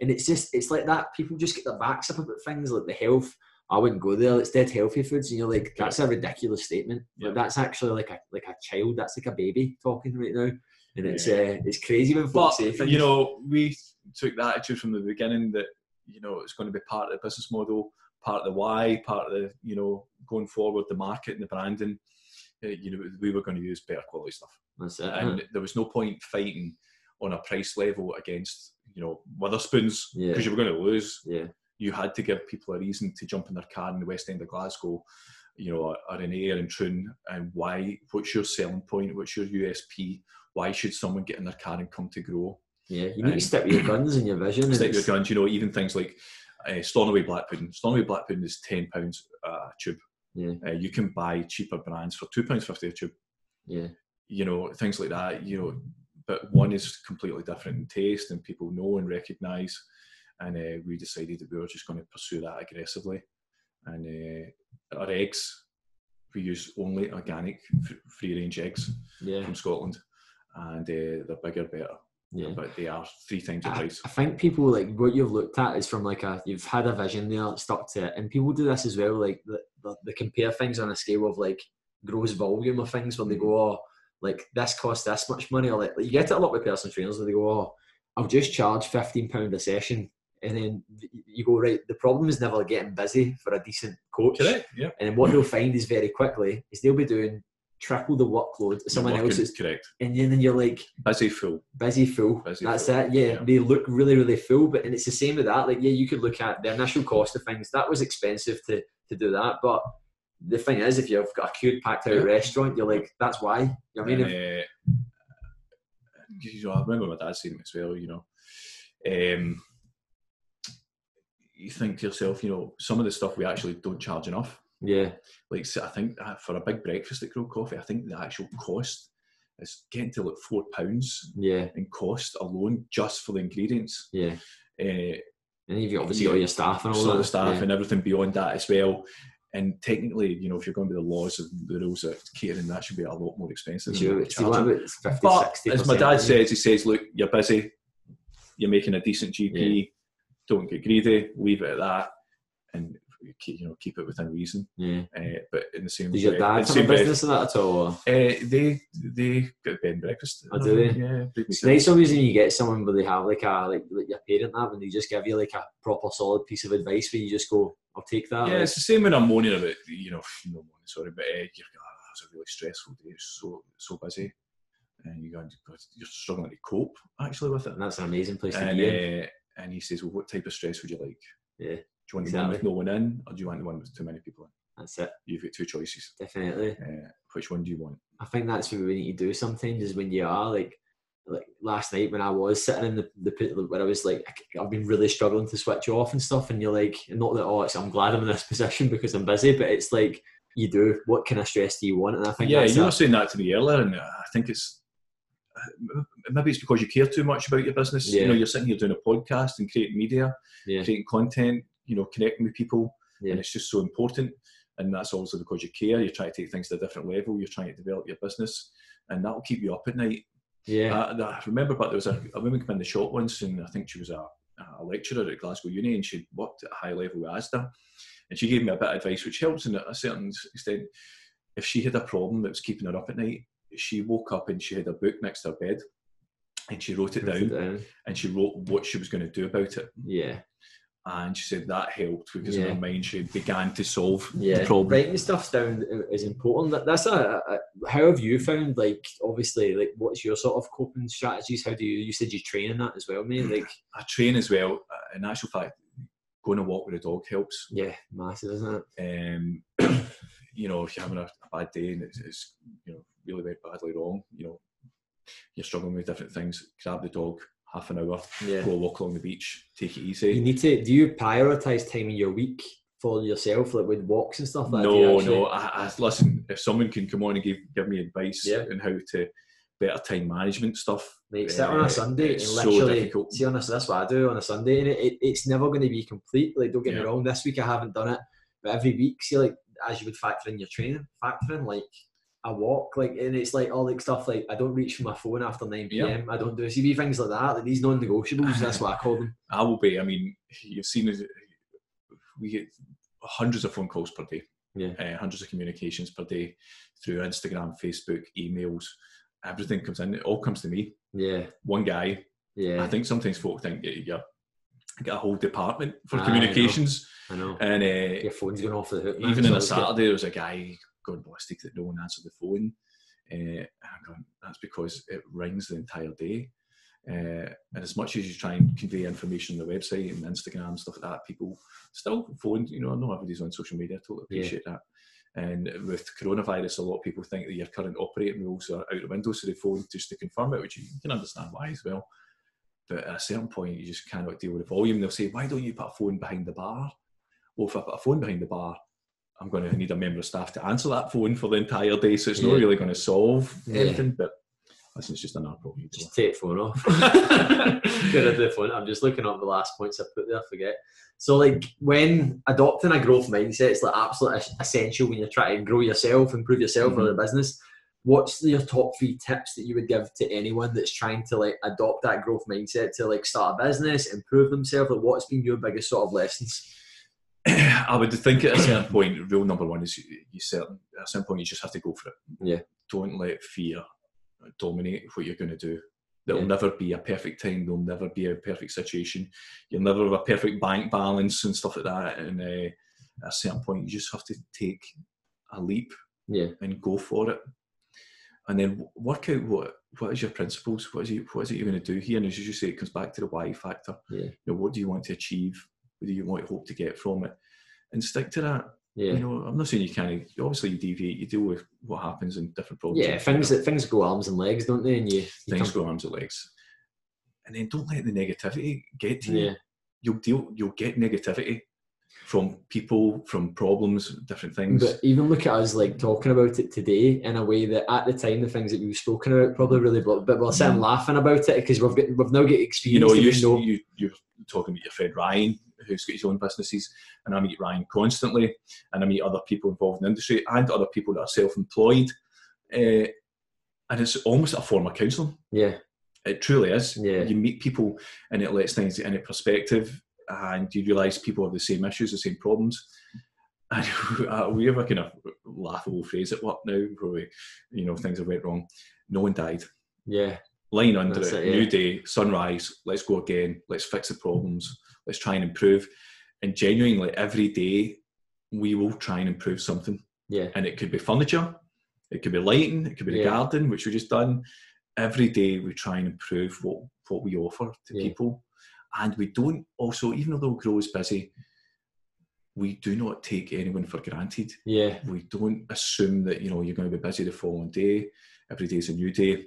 And it's just it's like that. People just get their backs up about things like the health. I wouldn't go there. It's dead healthy foods, and you're like, that's a ridiculous statement. Like, that's actually like a like a child. That's like a baby talking right now, and it's uh, it's crazy when But say things. you know, we took the attitude from the beginning that you know it's going to be part of the business model, part of the why, part of the you know going forward, the market and the branding. Uh, you know, we were going to use better quality stuff, that's it. and there was no point fighting on a price level against you know Wetherspoons Yeah. because you were going to lose. yeah, You had to give people a reason to jump in their car in the West End of Glasgow. You know, or in Ayr and Troon, and why? What's your selling point? What's your USP? Why should someone get in their car and come to Gro? yeah. You need to And- stick with your guns and your vision. and stick your guns. You know, even things like uh, Stornoway Black Pudding. Stornoway Black Pudding is ten pounds a tube. Yeah, Uh, you can buy cheaper brands for two pounds fifty a tube. yeah, You know, things like that. You know, but one is completely different in taste, and people know and recognise. And uh, we decided that we were just going to pursue that aggressively. And uh, our eggs, we use only organic, free range eggs yeah, from Scotland, and uh, they're bigger, better, yeah. but they are three times the price. I think people like what you've looked at is from like a you've had a vision there, stuck to it, and people do this as well. Like the, the, they compare things on a scale of like gross volume of things, when they go, "Oh, like this costs this much money," or like, you get it a lot with personal trainers where they go, "Oh, I'll just charge fifteen pound a session," and then you go, "Right, the problem is never getting busy for a decent coach." Correct. Yeah. And then what they'll find is very quickly is they'll be doing triple the workload of someone else's, correct. and then you're like, Busy full. busy full. Busy That's full, it. Yeah, yeah. they look really, really full. But and it's the same with that. Like, yeah, you could look at the initial cost of things. That was expensive to to do that. But the thing is, if you've got a cute packed out Yeah. restaurant, you're like, that's why. You know what I mean, And, uh, you know, I remember my dad saying it as well. You know, um, you think to yourself, you know, some of the stuff we actually don't charge enough. yeah, Like, so I think uh, for a big breakfast at Gro Coffee, I think the actual cost is getting to like four pounds yeah, in cost alone just for the ingredients. yeah. Uh, And you've obviously got your staff and all sort that staff yeah. and everything beyond that as well. And technically, you know, if you're going by the laws of the rules of catering, that should be a lot more expensive. Sure, it's we're what charging. about 50, But 60%, as my dad says, he says, "Look, you're busy. You're making a decent GP. Don't get greedy. Leave it at that, and keep, you know keep it within reason." Yeah. Uh, but in the same Does your dad have a business of that at all? uh, they they get bed and breakfast. Oh, do they? Yeah. It's nice sometimes when you get someone where they have like a like, like your parent have and they just give you like a proper solid piece of advice where you just go, I'll take that. Yeah, like, it's the same when I'm moaning about you know, (sighs) no moaning, sorry, but uh, you're, oh, it's a really stressful day. It's so so busy, and you go, you're struggling to cope actually with it. and that's an amazing place to And be in. uh, and he says, well, what type of stress would you like? Yeah, you want the one with no one in, or do you want the one with too many people in? That's it. You've got two choices. Definitely. Uh, which one do you want? I think that's what we need to do sometimes is when you are like like last night when I was sitting in the, the pit where I was like I've been really struggling to switch off and stuff and you're like not that oh it's, I'm glad I'm in this (laughs) position because I'm busy but it's like you do what kind of stress do you want and I think yeah, you were saying that to me earlier, and I think it's maybe it's because you care too much about your business. Yeah. You know, you're sitting here doing a podcast and creating media, yeah creating content, you know, connecting with people, Yeah. and it's just so important. And that's also because you care. You're trying to take things to a different level. You're trying to develop your business, and that will keep you up at night. yeah Uh, I remember, but there was a, a woman come in the shop once, and I think she was a a lecturer at Glasgow Uni, and she worked at a high level with ASDA, and she gave me a bit of advice which helps in a certain extent. If she had a problem that was keeping her up at night, she woke up and she had a book next to her bed, and she wrote it, Wrote down, it down. and she wrote what she was going to do about it. Yeah. And she said that helped because in Yeah. her mind she began to solve yeah, the problem. writing stuff down is important. That- That's a, a. How have you found? Like, obviously, like, what's your sort of coping strategies? How do you? You said you train in that as well, mate. Like, I train as well. uh, In actual fact, going to walk with a dog helps. yeah, massive, isn't it? Um, (clears throat) you know, if you're having a, a bad day and it's, it's you know really very badly wrong, you know, you're struggling with different things. Grab the dog, half an hour, Yeah. go walk along the beach, take it easy. You need to. Do you prioritize time in your week for yourself, like with walks and stuff? Like that? Do you No, no. I, I, listen, if someone can come on and give give me advice Yeah. on how to better time management stuff, Mate, sit on uh, a Sunday and it's so difficult. see on a, that's what I do on a Sunday, and it, it, it's never going to be complete. Like, don't get me wrong, this week I haven't done it, but every week, see, like as you would factor in your training, factor in like a walk, like, and it's like all like stuff like I don't reach for my phone after nine Yeah. pm. I don't do see things like that. Like these non-negotiables. That's what I call them. (laughs) I will be. I mean, you've seen we get hundreds of phone calls per day, Yeah. uh, hundreds of communications per day through Instagram, Facebook, emails. Everything comes in. It all comes to me. Yeah, One guy. yeah. I think sometimes folk think you you get a whole department for Aye, I know. communications, I know. and uh, Your phone's going off the hook. man, even so on a Saturday, there was a guy going ballistic that no one answered the phone. Uh, I'm going, that's because it rings the entire day. Uh, and as much as you try and convey information on the website and Instagram stuff like that, people still phone. You know, I know everybody's on social media. I totally Yeah. appreciate that. And with coronavirus, a lot of people think that your current operating rules are out the window, so they phone just to confirm it, which you can understand why as well. But at a certain point, you just cannot deal with the volume. They'll say, "Why don't you put a phone behind the bar?" Well, if I put a phone behind the bar, I'm going to need a member of staff to answer that phone for the entire day, so it's not Yeah. really going to solve Yeah. anything. But listen, it's just another problem. Just take the phone off. (laughs) (laughs) Get rid of the phone. I'm just looking up the last points I put there. I forget. So, like when adopting a growth mindset, it's like absolutely essential when you're trying to grow yourself, improve yourself or the mm-hmm. business. What's your top three tips that you would give to anyone that's trying to like adopt that growth mindset to like start a business, improve themselves? Like, what's been your biggest sort of lessons? (clears throat) I would think at a certain point, rule number one is you, you certain at a certain point you just have to go for it. Yeah. Don't let fear dominate what you're going to do. There'll Yeah. never be a perfect time. There'll never be a perfect situation. You'll never have a perfect bank balance and stuff like that. And uh, at a certain point, you just have to take a leap Yeah, and go for it. And then work out what what is your principles. What is it? What is it you're going to do here? And as you say, it comes back to the why factor. Yeah. You know, what do you want to achieve? What do you want to hope to get from it? And stick to that. yeah, You know, I'm not saying you can't. Obviously, you deviate. You deal with what happens in different problems. yeah. Things that things go arms and legs, don't they? And you, you things come- go arms and legs. And then don't let the negativity get to you. You'll deal. You'll get negativity from people, from problems, different things. But even look at us like talking about it today in a way that at the time the things that we've spoken about probably really but, but we're sitting Mm. laughing about it because we've got we've now got experience. you know, you, know. you you're talking about your friend Ryan, who's got his own businesses, and I meet Ryan constantly, and I meet other people involved in the industry and other people that are self-employed, uh, and it's almost a form of counselling. yeah, It truly is. Yeah. You meet people, and it lets things in a perspective, and you realise people have the same issues, the same problems. (laughs) And uh, we have a kind of laughable phrase at work now, where we, you know, things have went wrong. No one died yeah, line under it, it, yeah. new day, sunrise, let's go again, let's fix the problems, let's try and improve. And genuinely, every day, we will try and improve something. yeah, And it could be furniture, it could be lighting, it could be the Yeah. garden, which we just done. Every day, we try and improve what, what we offer to Yeah. people. And we don't also, even though Gro is busy, we do not take anyone for granted yeah, we don't assume that you know you're going to be busy the following day. Every day is a new day,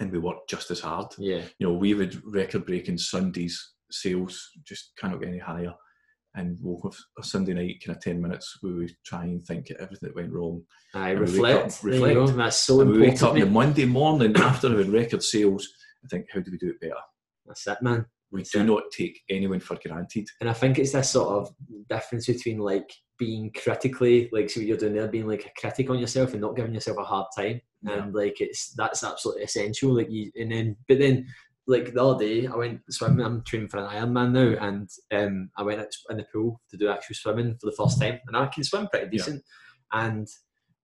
and we work just as hard. yeah, You know, we've had record-breaking Sundays sales, just cannot get any higher. And we'll have a Sunday night, kind of ten minutes, where we try and think of everything that went wrong. I And we reflect. up- reflect. go. That's so and we wake up on the. Monday morning after having record sales and think, how do we do it better? That's it, man. We do not take anyone for granted. And I think it's this sort of difference between like being critically, like so what you're doing there, being like a critic on yourself and not giving yourself a hard time. Yeah. And like it's that's absolutely essential. Like you and then but then like the other day, I went swimming. I'm training for an Ironman now, and um, I went in the pool to do actual swimming for the first time, and I can swim pretty decent. Yeah. And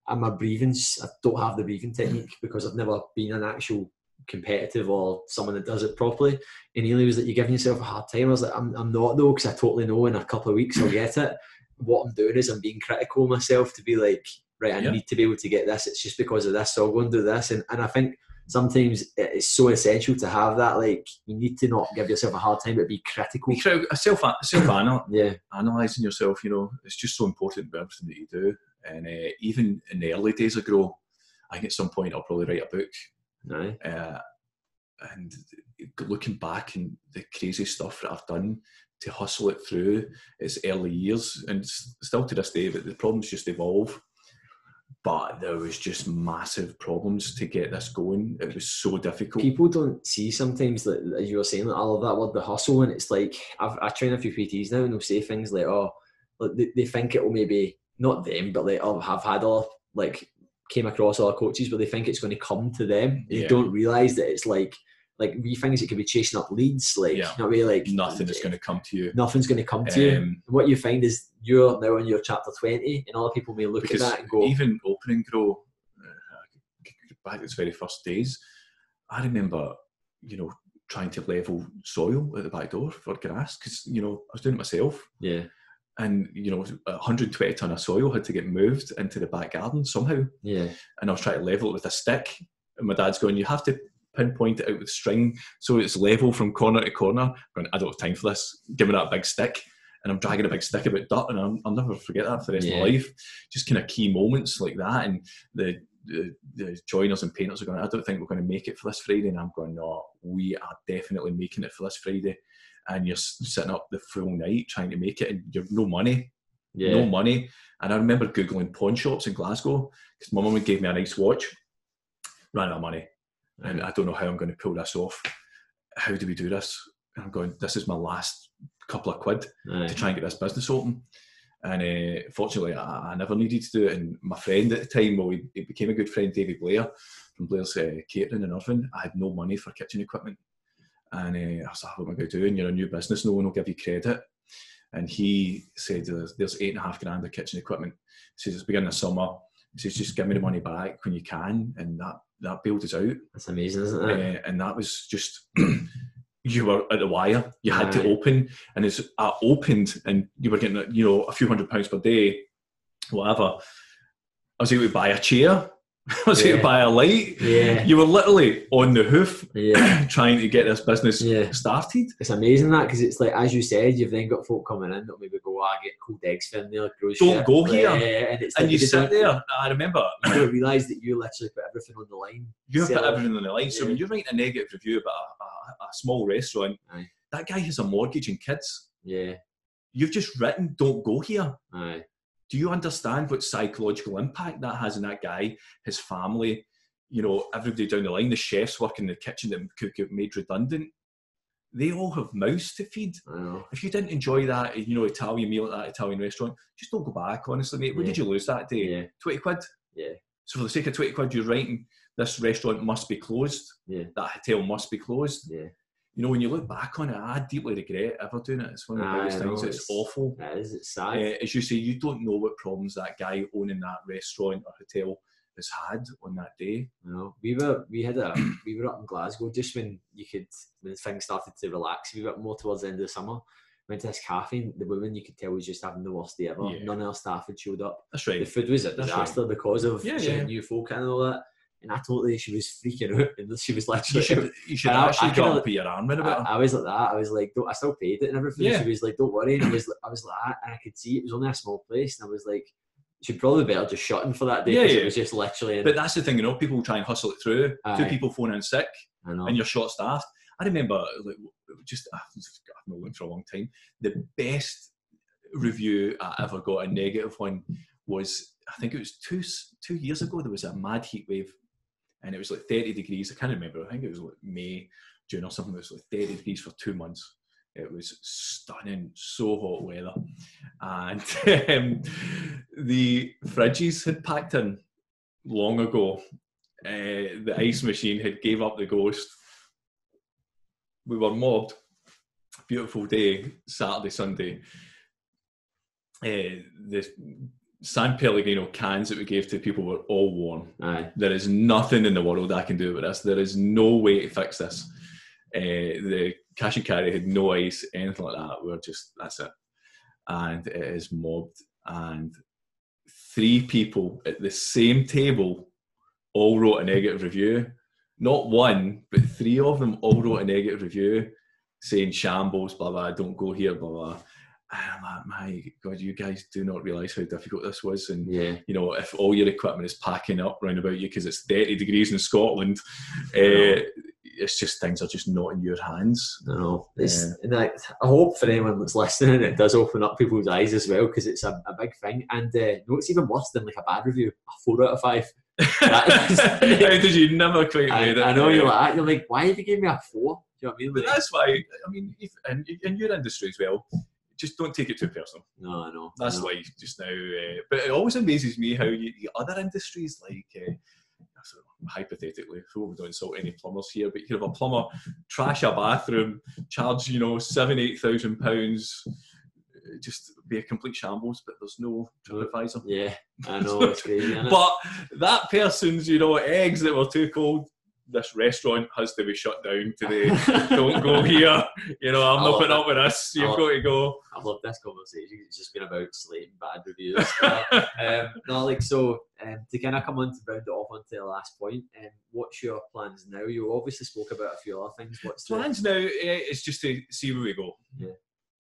and my breathing, I don't have the breathing technique because I've never been an actual competitive or someone that does it properly. And he was like, "You're giving yourself a hard time." I was like, "I'm, I'm not though, because I totally know in a couple of weeks I'll get it." What I'm doing is I'm being critical of myself to be like, right, I yeah. need to be able to get this. It's just because of this, so I'll go and do this. And and I think sometimes it's so essential to have that. Like you need to not give yourself a hard time, but be critical. Self self (laughs) yeah, analyzing yourself. You know, it's just so important about everything that you do. And uh, even in the early days of Gro, I think at some point I'll probably write a book. No. Uh, and looking back and the crazy stuff that I've done to hustle it through its early years, and still to this day, but the problems just evolve but there was just massive problems to get this going. It was so difficult. People don't see sometimes that, as you were saying, like, I love that word, the hustle, and it's like I've, I train a few PTs now, and they'll say things like, "Oh, like, they, they think it will maybe not them, but like, oh, have had all like came across other coaches, but they think it's going to come to them. They don't realize that it's like like we things it could be chasing up leads, like yeah. not really like nothing is going to come to you. Nothing's going to come to um, you. What you find is you're now in your chapter twenty, and other people may look at that and go. Even opening Gro uh, back its very first days, I remember, you know, trying to level soil at the back door for grass because you know I was doing it myself. Yeah. And you know, 120 ton of soil had to get moved into the back garden somehow. Yeah. And I was trying to level it with a stick, and my dad's going, "You have to pinpoint it out with string so it's level from corner to corner. I'm going, I don't have time for this. Give me that big stick. And I'm dragging a big stick about dirt, and I'll, I'll never forget that for the rest yeah. of my life. Just kind of key moments like that. And the, the, the joiners and painters are going, I don't think we're going to make it for this Friday. And I'm going, no, we are definitely making it for this Friday. And you're sitting up the full night trying to make it, and you've no money. Yeah. No money. And I remember Googling pawn shops in Glasgow because my mum gave me a nice watch. Ran out of money and I don't know how I'm going to pull this off. How do we do this? And I'm going, this is my last couple of quid to try and get this business open. And uh, fortunately, I, I, never needed to do it. And my friend at the time, well, he, he became a good friend, David Blair from Blair's uh, Catering in Irvine. I had no money for kitchen equipment. And uh, I was like, what am I going to do? And you're a new business, no one will give you credit. And he said, there's, there's eight and a half grand of kitchen equipment. He says, it's beginning of summer. He says, just give me the money back when you can. And that that bailed us out. That's amazing, isn't it? Uh, and that was just (clears throat) you were at the wire. You had to open, and as I opened, and you were getting you know a few hundred pounds per day, whatever. I was able to buy a chair (laughs) was yeah. it by a light? Yeah. You were literally on the hoof (clears throat) yeah. trying to get this business yeah. started. It's amazing that because it's like, as you said, you've then got folk coming in that maybe go, oh, I get cold eggs from there, Don't shit. go here. and, it's and like you sit there. I remember. (laughs) You don't realise that you literally put everything on the line. You've put everything on the line. So when you're writing a negative review about a, a, a small restaurant, Aye. that guy has a mortgage and kids. Yeah. You've just written, don't go here. Aye do you understand what psychological impact that has on that guy, his family, you know, everybody down the line, the chefs working in the kitchen that could get made redundant? They all have mouths to feed. If you didn't enjoy that, you know, Italian meal at that Italian restaurant, just don't go back, honestly, mate. What yeah. did you lose that day? Yeah. 20 quid? Yeah. So for the sake of 20 quid, you're writing, this restaurant must be closed. Yeah. That hotel must be closed. Yeah you know, when you look back on it, I deeply regret ever doing it. It's one of the biggest things. It's, it's, awful. It is. It's sad. Uh, as you say, you don't know what problems that guy owning that restaurant or hotel has had on that day. No, we were we had a (clears throat) we were up in Glasgow just when you could when things started to relax. We were more towards the end of the summer. Went to this cafe. The woman you could tell was just having the worst day ever. Yeah. None of our staff had showed up. That's right. The food was a disaster right. because of yeah, yeah. new folk and all that and I totally she was freaking out, and she was literally. You should, you should actually I, I put your arm in about I, I was like that. I was like, I still paid it and everything. Yeah. She was like, "Don't worry." And I was, I was like, that, and I could see it was only a small place, and I was like, "She'd probably better just shut him for that day." Yeah, yeah. It was just literally. But that's the thing, you know, people try and hustle it through. Aye. Two people phone in sick, and you're short staffed. I remember, like, just ah, I've not looked for a long time. The best review I ever got, a negative one, was I think it was two two years ago. There was a mad heat wave and it was like 30 degrees. I can't remember. I think it was like May, June or something. It was like 30 degrees for two months. It was stunning, so hot weather, and (laughs) um, the fridges had packed in long ago. Uh, the ice machine had gave up the ghost, we were mobbed. Beautiful day, Saturday, Sunday. Uh, the San Pellegrino cans that we gave to people were all worn. Aye. There is nothing in the world I can do with this. There is no way to fix this. Uh, the cash and carry had no ice, anything like that. We're just that's it, and it is mobbed. And three people at the same table all wrote a negative review. Not one, but three of them all wrote a negative review saying shambles, blah blah. Don't go here, blah blah. I'm like, my God, you guys do not realise how difficult this was, and Yeah. you know, if all your equipment is packing up round about you because it's 30 degrees in Scotland, uh, it's just things are just not in your hands. I know. It's, and I, I hope for anyone that's listening, it does open up people's eyes as well because it's a, a big thing. And uh, no, it's even worse than like a bad review. A four out of five. (laughs) How did you never quite I, it? I know you're like. You're like, why have you given me a four? Do you know what I mean? Like, that's why, I mean, if, in, in your industry as well, just don't take it too personal. no, I know. That's know. life just now. Uh, but it always amazes me how you, the other industries, like uh, sort of hypothetically, so we don't insult any plumbers here, but you have a plumber trash a bathroom, charge you know seven, eight thousand pounds, uh, just be a complete shambles. But there's no TripAdvisor. Yeah, I (laughs) know. It's crazy. But that person's, you know, eggs that were too cold. This restaurant has to be shut down today. Don't go (laughs) here. You know, I'm I not putting up with this. You've got to go. I love this conversation. It's just been about slating bad reviews. (laughs) um, no, like so. Um, to kind of come on to round it off onto the last point. Um, what's your plans now? You obviously spoke about a few other things. What's the plans now eh, is just to see where we go. Yeah.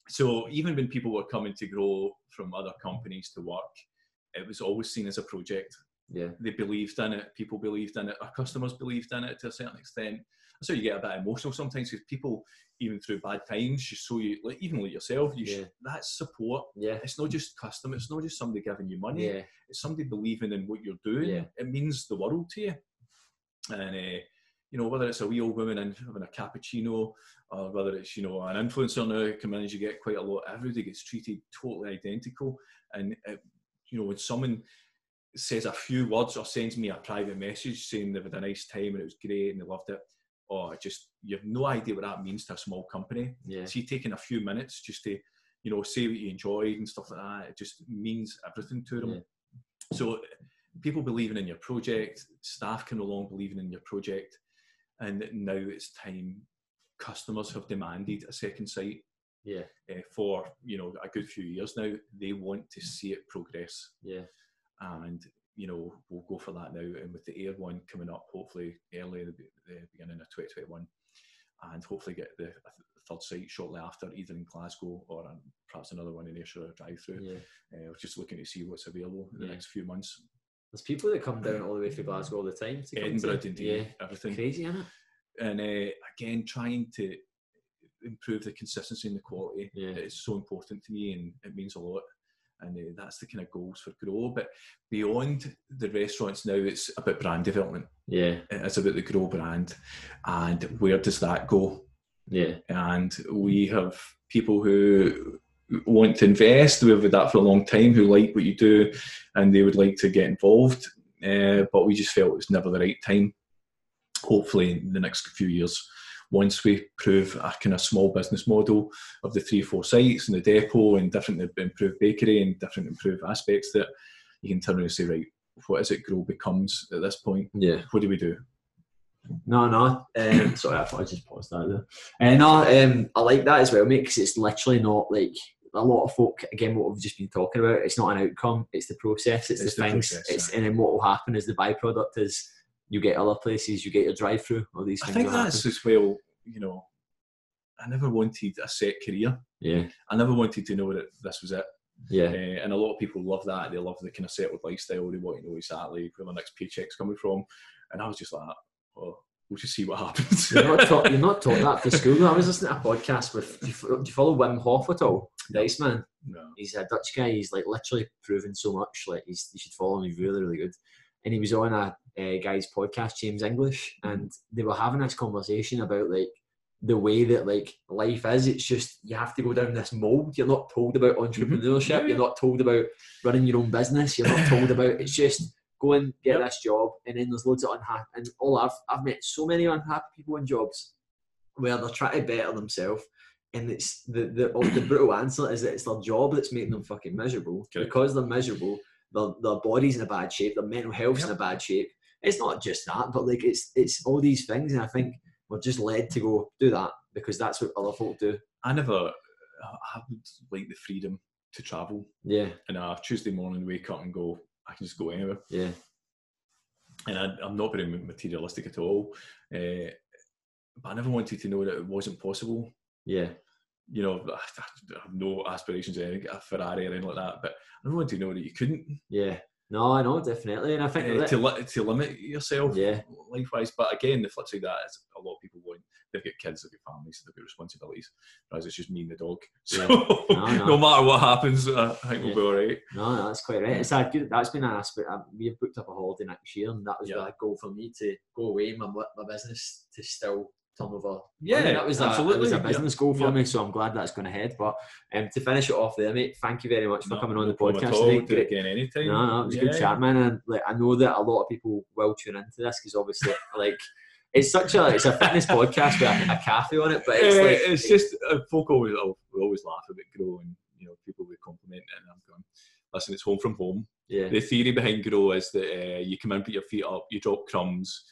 So even when people were coming to Gro from other companies to work, it was always seen as a project. Yeah, They believed in it. People believed in it. Our customers believed in it to a certain extent. So you get a bit emotional sometimes because people, even through bad times, just show you, like even like yourself, you Yeah. should, that's support. yeah, It's not just custom. It's not just somebody giving you money. yeah, It's somebody believing in what you're doing. Yeah. It means the world to you. And uh, you know whether it's a wee old woman and having a cappuccino, or whether it's you know an influencer now come in as you get quite a lot. Everybody gets treated totally identical. And uh, you know when someone says a few words or sends me a private message saying they've had a nice time and it was great and they loved it. or just you have no idea what that means to a small company. yeah, See, taking a few minutes just to, you know, say what you enjoyed and stuff like that, it just means everything to them. Yeah. So, people believing in your project, staff can no longer believing in your project, and now it's time. Customers have demanded a second site yeah, uh, for you know a good few years now. They want to see it progress, yeah, and you know we'll go for that now. And with the Ayr one coming up, hopefully early in the, the beginning of 2021, and hopefully get the, the third site shortly after, either in Glasgow or um, perhaps another one in Ayrshire drive through. yeah. Uh, just looking to see what's available in the Yeah. next few months. There's people that come down all the way from Glasgow all the time. To Edinburgh, to, Dundee, yeah, everything. crazy, isn't it? And uh, again, trying to improve the consistency and the quality. Yeah. It's so important to me and it means a lot. And uh, that's the kind of goals for Gro. But beyond the restaurants now, it's about brand development. Yeah, It's about the Gro brand. And where does that go? yeah, and we have people who want to invest. We've had that for a long time who like what you do and they would like to get involved. Uh, but we just felt it was never the right time. Hopefully, in the next few years, once we prove a kind of small business model of the three, four sites and the depot and different improved bakery and different improved aspects, that you can turn around and say, right, what is it Gro becomes at this point? yeah. What do we do? No, no. Um, sorry, I thought I just paused that there. Uh, no, um, I like that as well, mate, because it's literally not like a lot of folk. Again, what we've just been talking about, it's not an outcome; it's the process, it's, It's the the things. process, it's and then what will happen is the byproduct is you get other places, you get your drive-through, all these I things. think will that's happen. as well, you know, I never wanted a set career. yeah, I never wanted to know that this was it. yeah, Uh, and a lot of people love that. They love the kind of settled lifestyle. They want to know exactly where their next paycheck's coming from. And I was just like, well, we'll just see what happens. You're not, taught, you're not taught that for school. I was listening to a podcast with. Do you, do you follow Wim Hof at all? The Iceman. no. He's a Dutch guy. He's like literally proven so much. Like he's, you should follow him. He's really, really good. And he was on a uh, guy's podcast, James English, and they were having this conversation about like the way that like life is. It's just you have to go down this mold. You're not told about entrepreneurship. Yeah, yeah. You're not told about running your own business. You're not told about. It's just go and get Yep. this job, and then there's loads of unhappy. And all I've I've met so many unhappy people in jobs. where they're trying to better themselves. And it's the, the, the brutal answer is that it's their job that's making them fucking miserable. Correct. Because they're miserable, their, their body's in a bad shape, their mental health's in a bad shape. It's not just that, but like it's it's all these things, and I think we're just led to go do that because that's what other folk do. I never, I would like the freedom to travel. Yeah, And a Tuesday morning, wake up and go, I can just go anywhere. yeah, and I, I'm not very materialistic at all. Uh, but I never wanted to know that it wasn't possible. yeah, You know, I, have no aspirations of anything, a Ferrari or anything like that. But I wanted to know that you couldn't yeah. No, I know definitely, and I think uh, that- to li- to limit yourself Yeah. life wise. But again, the flip side of that is a lot of people want they've got kids, they've got families, they've got responsibilities. Whereas it's just me and the dog. (laughs) So Yeah. No, no. no matter what happens, I think we'll be all right. No, no, that's quite right. It's a good. That's been an aspect. uh, We've booked up a holiday next year, and that was Yeah. a goal for me to go away. My my business to still turn over. Yeah, money. that was a, absolutely, That was a yeah. business goal for Yeah. me, so I'm glad that's going ahead. But um, to finish it off there, mate, thank you very much for No- coming on the podcast today. Do it again anytime. No, no, it was a good chat, man. And like, I know that a lot of people will tune into this because obviously, like, it's such a it's a fitness podcast with a, a cafe on it, but it's like it's just uh, folk always we always laugh about Gro and you know people would compliment it and I'm going listen it's home from home yeah, the theory behind Gro is that uh, you come in put your feet up you drop crumbs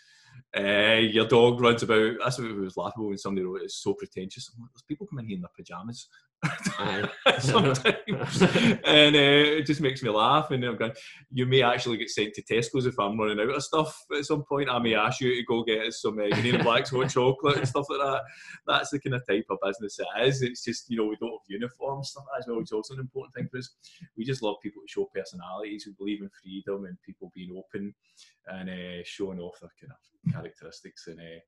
uh, your dog runs about that's what was laughable when somebody wrote it's so pretentious like, there's people come in here in their pajamas. (laughs) sometimes and uh, it just makes me laugh and I'm going you may actually get sent to Tesco's if I'm running out of stuff at some point I may ask you to go get us some uh, Black's hot (laughs) chocolate and stuff like that that's the kind of type of business it is. It's just, you know, we don't have uniforms, stuff as well, which is also an important thing for us. We just love people to show personalities. We believe in freedom and people being open and uh, showing off their kind of characteristics. And, uh,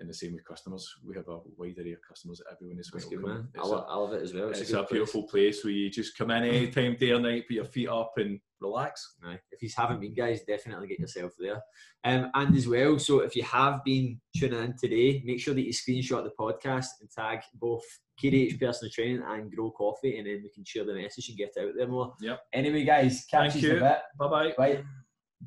and the same with customers. We have a wide array of customers that everyone is welcome. man. I, It's, lo- a, I love it as well. It's, it's a, a, good place. beautiful place where you just come in anytime, day or night, put your feet up and relax. Aye. If you haven't been, guys, definitely get yourself there. Um, and as well, so if you have been tuning in today, make sure that you screenshot the podcast and tag both KDH Personal Training and Gro Coffee, and then we can share the message and get out there more. Yep. Anyway, guys, catch Thank you in a you. bit. Bye bye. Bye.